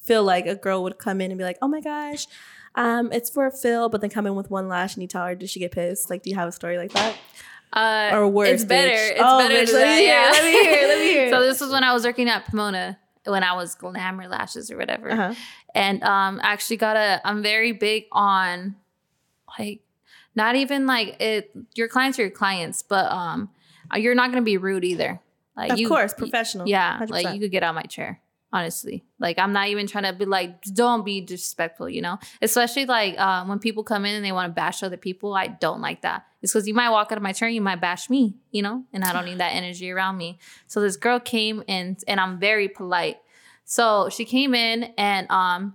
feel like a girl would come in and be like, oh my gosh. Um, it's for fill, but then come in with one lash and you tell her, did she get pissed? Like, do you have a story like that? Uh, Or worse, It's better. bitch. It's Oh, better bitch, let me hear, yeah. let me hear, let me hear. so this was when I was working at Pomona when I was glamour lashes or whatever. Uh-huh. and um actually got a i'm very big on like not even like it your clients are your clients but um you're not gonna be rude either. Like Of you course, professional. yeah 100%. like you could get out my chair honestly. Like i'm not even trying to be like don't be disrespectful you know? Especially like um, when people come in and they want to bash other people i don't like that. It's because you might walk out of my chair you might bash me you know? And i don't need that energy around me. So this girl came and and i'm very polite. So she came in and um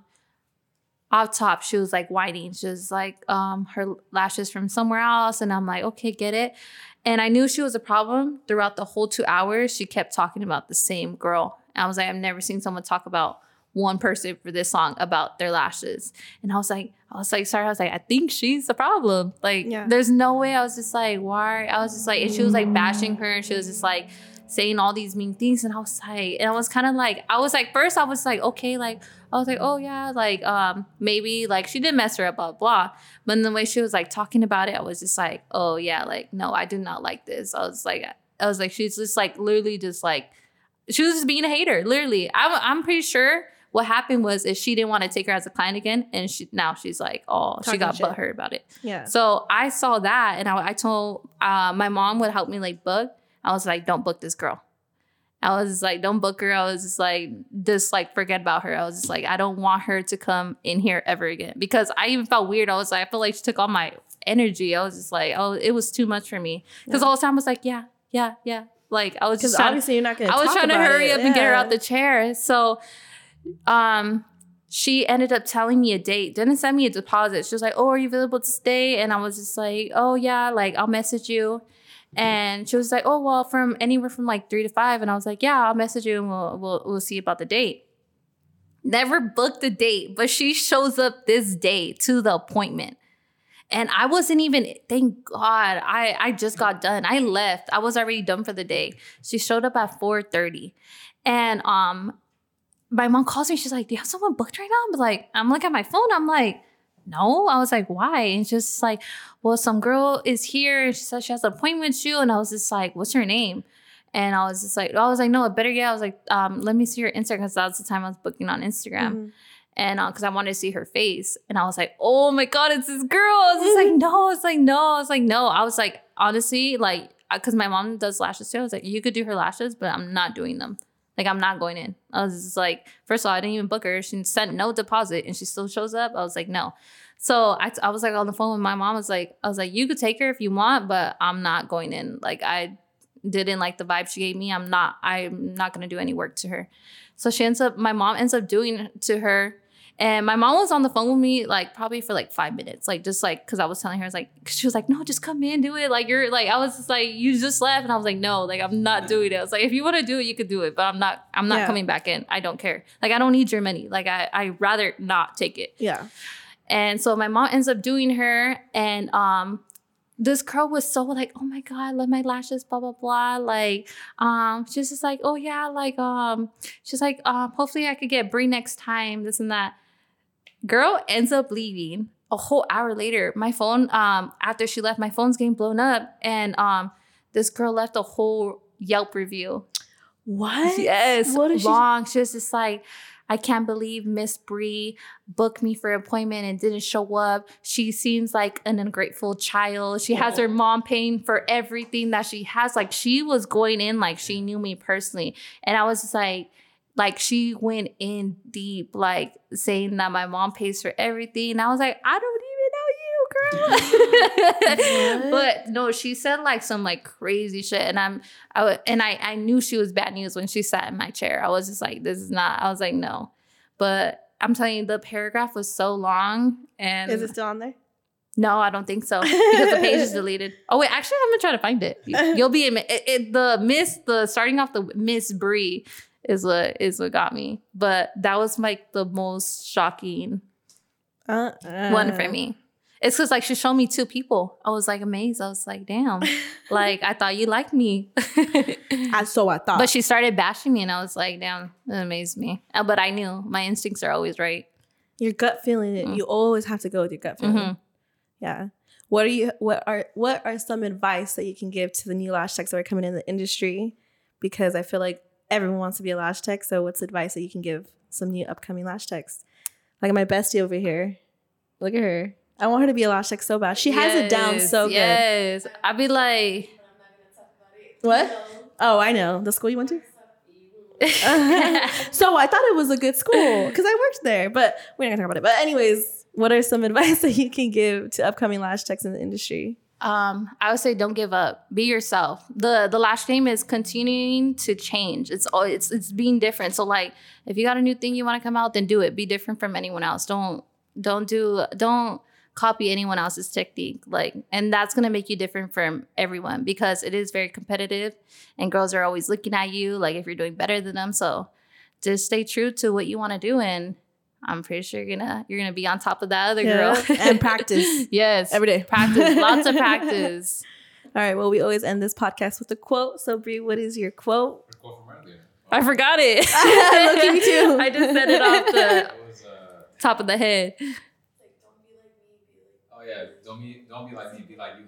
off top she was like whining. She was like um her lashes from somewhere else and i'm like okay get it. And i knew she was a problem. Throughout the whole two hours she kept talking about the same girl. And i was like i've never seen someone talk about one person for this long about their lashes. And i was like i was like sorry i was like i think she's the problem. Like Yeah. there's no way. I was just like why? I was just like and she was like bashing her. And she was just like saying all these mean things and i was like and i was kind of like i was like first i was like okay like I was like, oh yeah, like um maybe like she did mess her up, blah blah. But in the way she was like talking about it, I was just like, oh yeah, like no, I do not like this. I was like, I was like, she's just like literally just like, she was just being a hater, literally. I'm I'm pretty sure what happened was is she didn't want to take her as a client again, and she now she's like, oh, she got shit. butthurt about it. yeah. So I saw that, and I, I told uh, my mom would help me like book. I was like, don't book this girl. I was just like, don't book her. I was just like, just like forget about her. I was just like, I don't want her to come in here ever again because I even felt weird. I was like, I feel like she took all my energy. I was just like, oh, it was too much for me because Yeah. all the time I was like, yeah, yeah, yeah. Like I was just trying, obviously you're not going to I was trying to hurry it. up and get her out the chair. So, um, she ended up telling me a date. Didn't send me a deposit. She was like, "Oh, are you available to stay?" And I was just like, "Oh yeah, like I'll message you." And she was like, "Oh well, from anywhere from like three to five. And I was like, "Yeah, I'll message you and we'll we'll we'll see about the date." Never booked the date, but she shows up this day to the appointment. And I wasn't even, thank God, I, I just got done. I left. I was already done for the day. She showed up at 4:30. And um my mom calls me, she's like, Do you have someone booked right now? I'm like, I'm looking at my phone. I'm like, no. I was like, why? And just like, well, some girl is here. She said she has an appointment with you. And I was just like, what's her name? And I was just like, I was like, no, better yet. I was like, um, let me see your Instagram because that was the time I was booking on Instagram Mhm. and because I wanted to see her face, and I was like, "Oh my god, it's this girl!" I was just like, "No," it's like, "No," I was like, "No." I was like, honestly, like, because my mom does lashes too. I was like, "You could do her lashes, but I'm not doing them. Like, I'm not going in." I was just like, first of all, I didn't even book her. She sent no deposit, and she still shows up. I was like, "No." So I, I was like on the phone with my mom. I was like, I was like, "You could take her if you want, but I'm not going in." Like, I didn't like the vibe she gave me. I'm not. I'm not gonna do any work to her. So she ends up. My mom ends up doing to her. And my mom was on the phone with me like probably for like five minutes, like just like because I was telling her, I was like, she was like, no, just come in, do it. Like you're like, I was just like, you just left, and I was like, no, like I'm not doing it. I was like, if you want to do it, you could do it, but I'm not, I'm not Yeah. coming back in. I don't care. Like I don't need your money. Like I, I rather not take it. Yeah. And so my mom ends up doing her, and um, this girl was so like, oh my god, love my lashes, blah blah blah. Like, um, she's just like, oh yeah, like um, she's like, um, hopefully I could get Bree next time, this and that. Girl ends up leaving a whole hour later. My phone, um, after she left, my phone's getting blown up, and um, this girl left a whole Yelp review. What? Yes, What is she? long. She was just like, I can't believe Miss Bree booked me for an appointment and didn't show up. She seems like an ungrateful child. She has her mom paying for everything that she has. Like she was going in like she knew me personally, and I was just like. Like she went in deep, like saying that my mom pays for everything. And I was like, I don't even know you, girl. but no, she said like some like crazy shit, and I'm I w- and I I knew she was bad news when she sat in my chair. I was just like, this is not. I was like, no, but I'm telling you, the paragraph was so long, and Is it still on there? no, I don't think so because the page is deleted. Oh wait, actually, I'm gonna try to find it. You- You'll be it, it, the miss the starting off the Miss Bree is what is what got me, but that was like the most shocking Uh, one for me. It's because like she showed me two people. I was like amazed. I was like, damn, like I thought you liked me. I, so I thought. but she started bashing me, and I was like, damn, it amazed me. Uh, But I knew my instincts are always right. your gut feeling. Mm. You always have to go with your gut feeling. Mhm. Yeah. What are you? What are what are some advice that you can give to the new lash techs that are coming in the industry? Because I feel like everyone wants to be a lash tech. So what's advice that you can give some new upcoming lash techs? Like my bestie over here. Look at her. I want her to be a lash tech so bad. She has it down Yes, so good. Yes, I'd be like, What? Oh, I know. The school you went to? so I thought it was a good school because I worked there, but we're not gonna talk about it. But anyways, what are some advice that you can give to upcoming lash techs in the industry? Um, I would say don't give up. Be yourself. the The last name is continuing to change. It's all it's it's being different. So like, if you got a new thing you want to come out, then do it. Be different from anyone else. Don't don't do don't copy anyone else's technique. Like, and that's gonna make you different from everyone because it is very competitive, and girls are always looking at you like if you're doing better than them. So just stay true to what you want to do and. I'm pretty sure you're gonna you're gonna be on top of that other Yeah, girl and practice yes, every day. practice, lots of practice. All right. Well, we always end this podcast with a quote. So, Bree, what is your quote? The quote from earlier. I forgot it. Look at me too. I just said it off the That was uh top of the head. oh yeah, don't be don't be like me, be like you,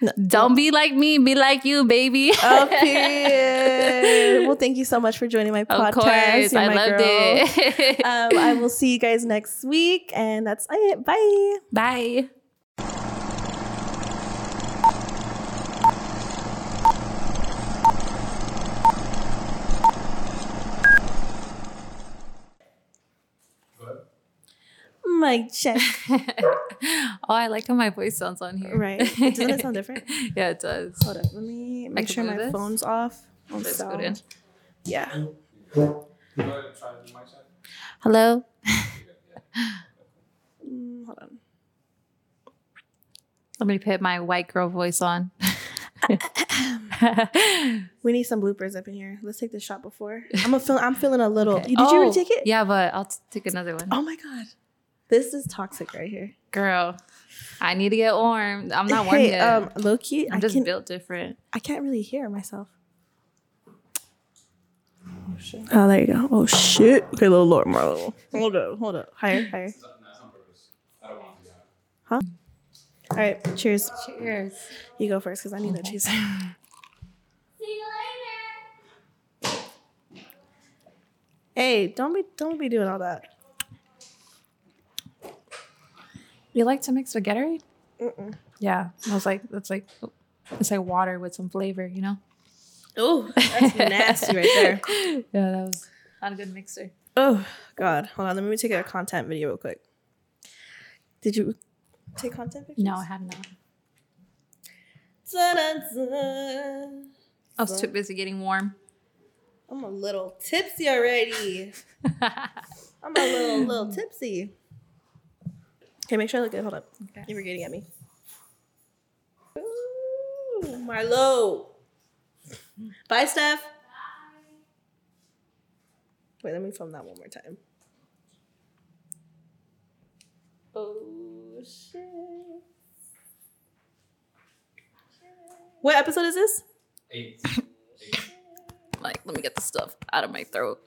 baby. Don't be like me, be like you, baby. Oh, period. well, thank you so much for joining my podcast. of course, You're I loved girl. it. um, I will see you guys next week, and that's it. Bye. Bye. Mic check. oh, I like how my voice sounds on here. Right. Doesn't it sound different? yeah, it does. Hold up. Let me make sure my this? phone's off. on Let's sound. put in. Yeah. Go ahead and try to do my check. Hello. Mm, hold on. Let me put my white girl voice on. We need some bloopers up in here. Let's take this shot before. I'm a feel. I'm feeling a little. Okay. Did you already Oh, take it? Yeah, but I'll t- take another one. Oh my god. This is toxic right here. Girl, I need to get warm. I'm not warm hey, yet. um, low key, I'm I just can, built different. I can't really hear myself. Oh, there you go. Oh shit. Okay, a little lower, more. a little. Hold up, hold up. Higher, higher. It's not, no, it's on purpose. I don't want to do that. All right. Cheers. Cheers. You go first because I need that cheese. See you later. Hey, don't be don't be doing all that. You like to mix with Gatorade? Mm-mm. Yeah. I was like, that's like, it's like water with some flavor, you know? Oh, that's nasty right there. Yeah, that was not a good mixer. Oh God, hold on. Let me take a content video real quick. Did you take content pictures? No, I have not. Da-da-da. I was too busy getting warm. I'm a little tipsy already. I'm a little little tipsy. Okay, make sure I look good. Hold up. Okay. You were getting at me. Ooh, Marlo. Bye, Steph. Bye. Wait, let me film that one more time. Oh shit. What episode is this? Eight. Eight. like, let me get the stuff out of my throat.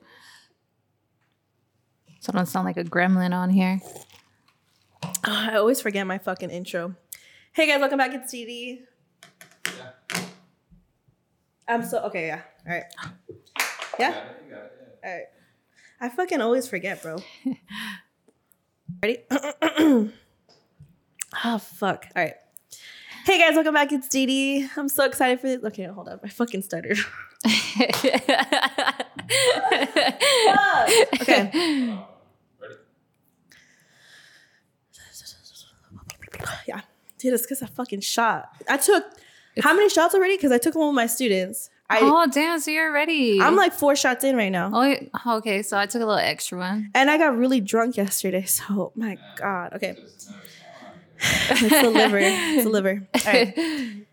So I don't sound like a gremlin on here. Ah, I always forget my fucking intro. Hey guys, welcome back. It's CD. Yeah. I'm so okay. Yeah. All right. Yeah. it. It. Yeah. All right. I fucking always forget, bro. Ready? oh fuck. All right. Hey guys, welcome back. It's Dee I'm so excited for this. Okay, hold up. I fucking started. Okay. Uh, ready? Yeah. Dude, it's because I fucking shot. I took how many shots already? Because I took one with my students. I oh damn! So you're ready. I'm like four shots in right now. Oh, okay. So I took a little extra one. And I got really drunk yesterday. So my God. Okay. It's the liver. It's the liver. All right.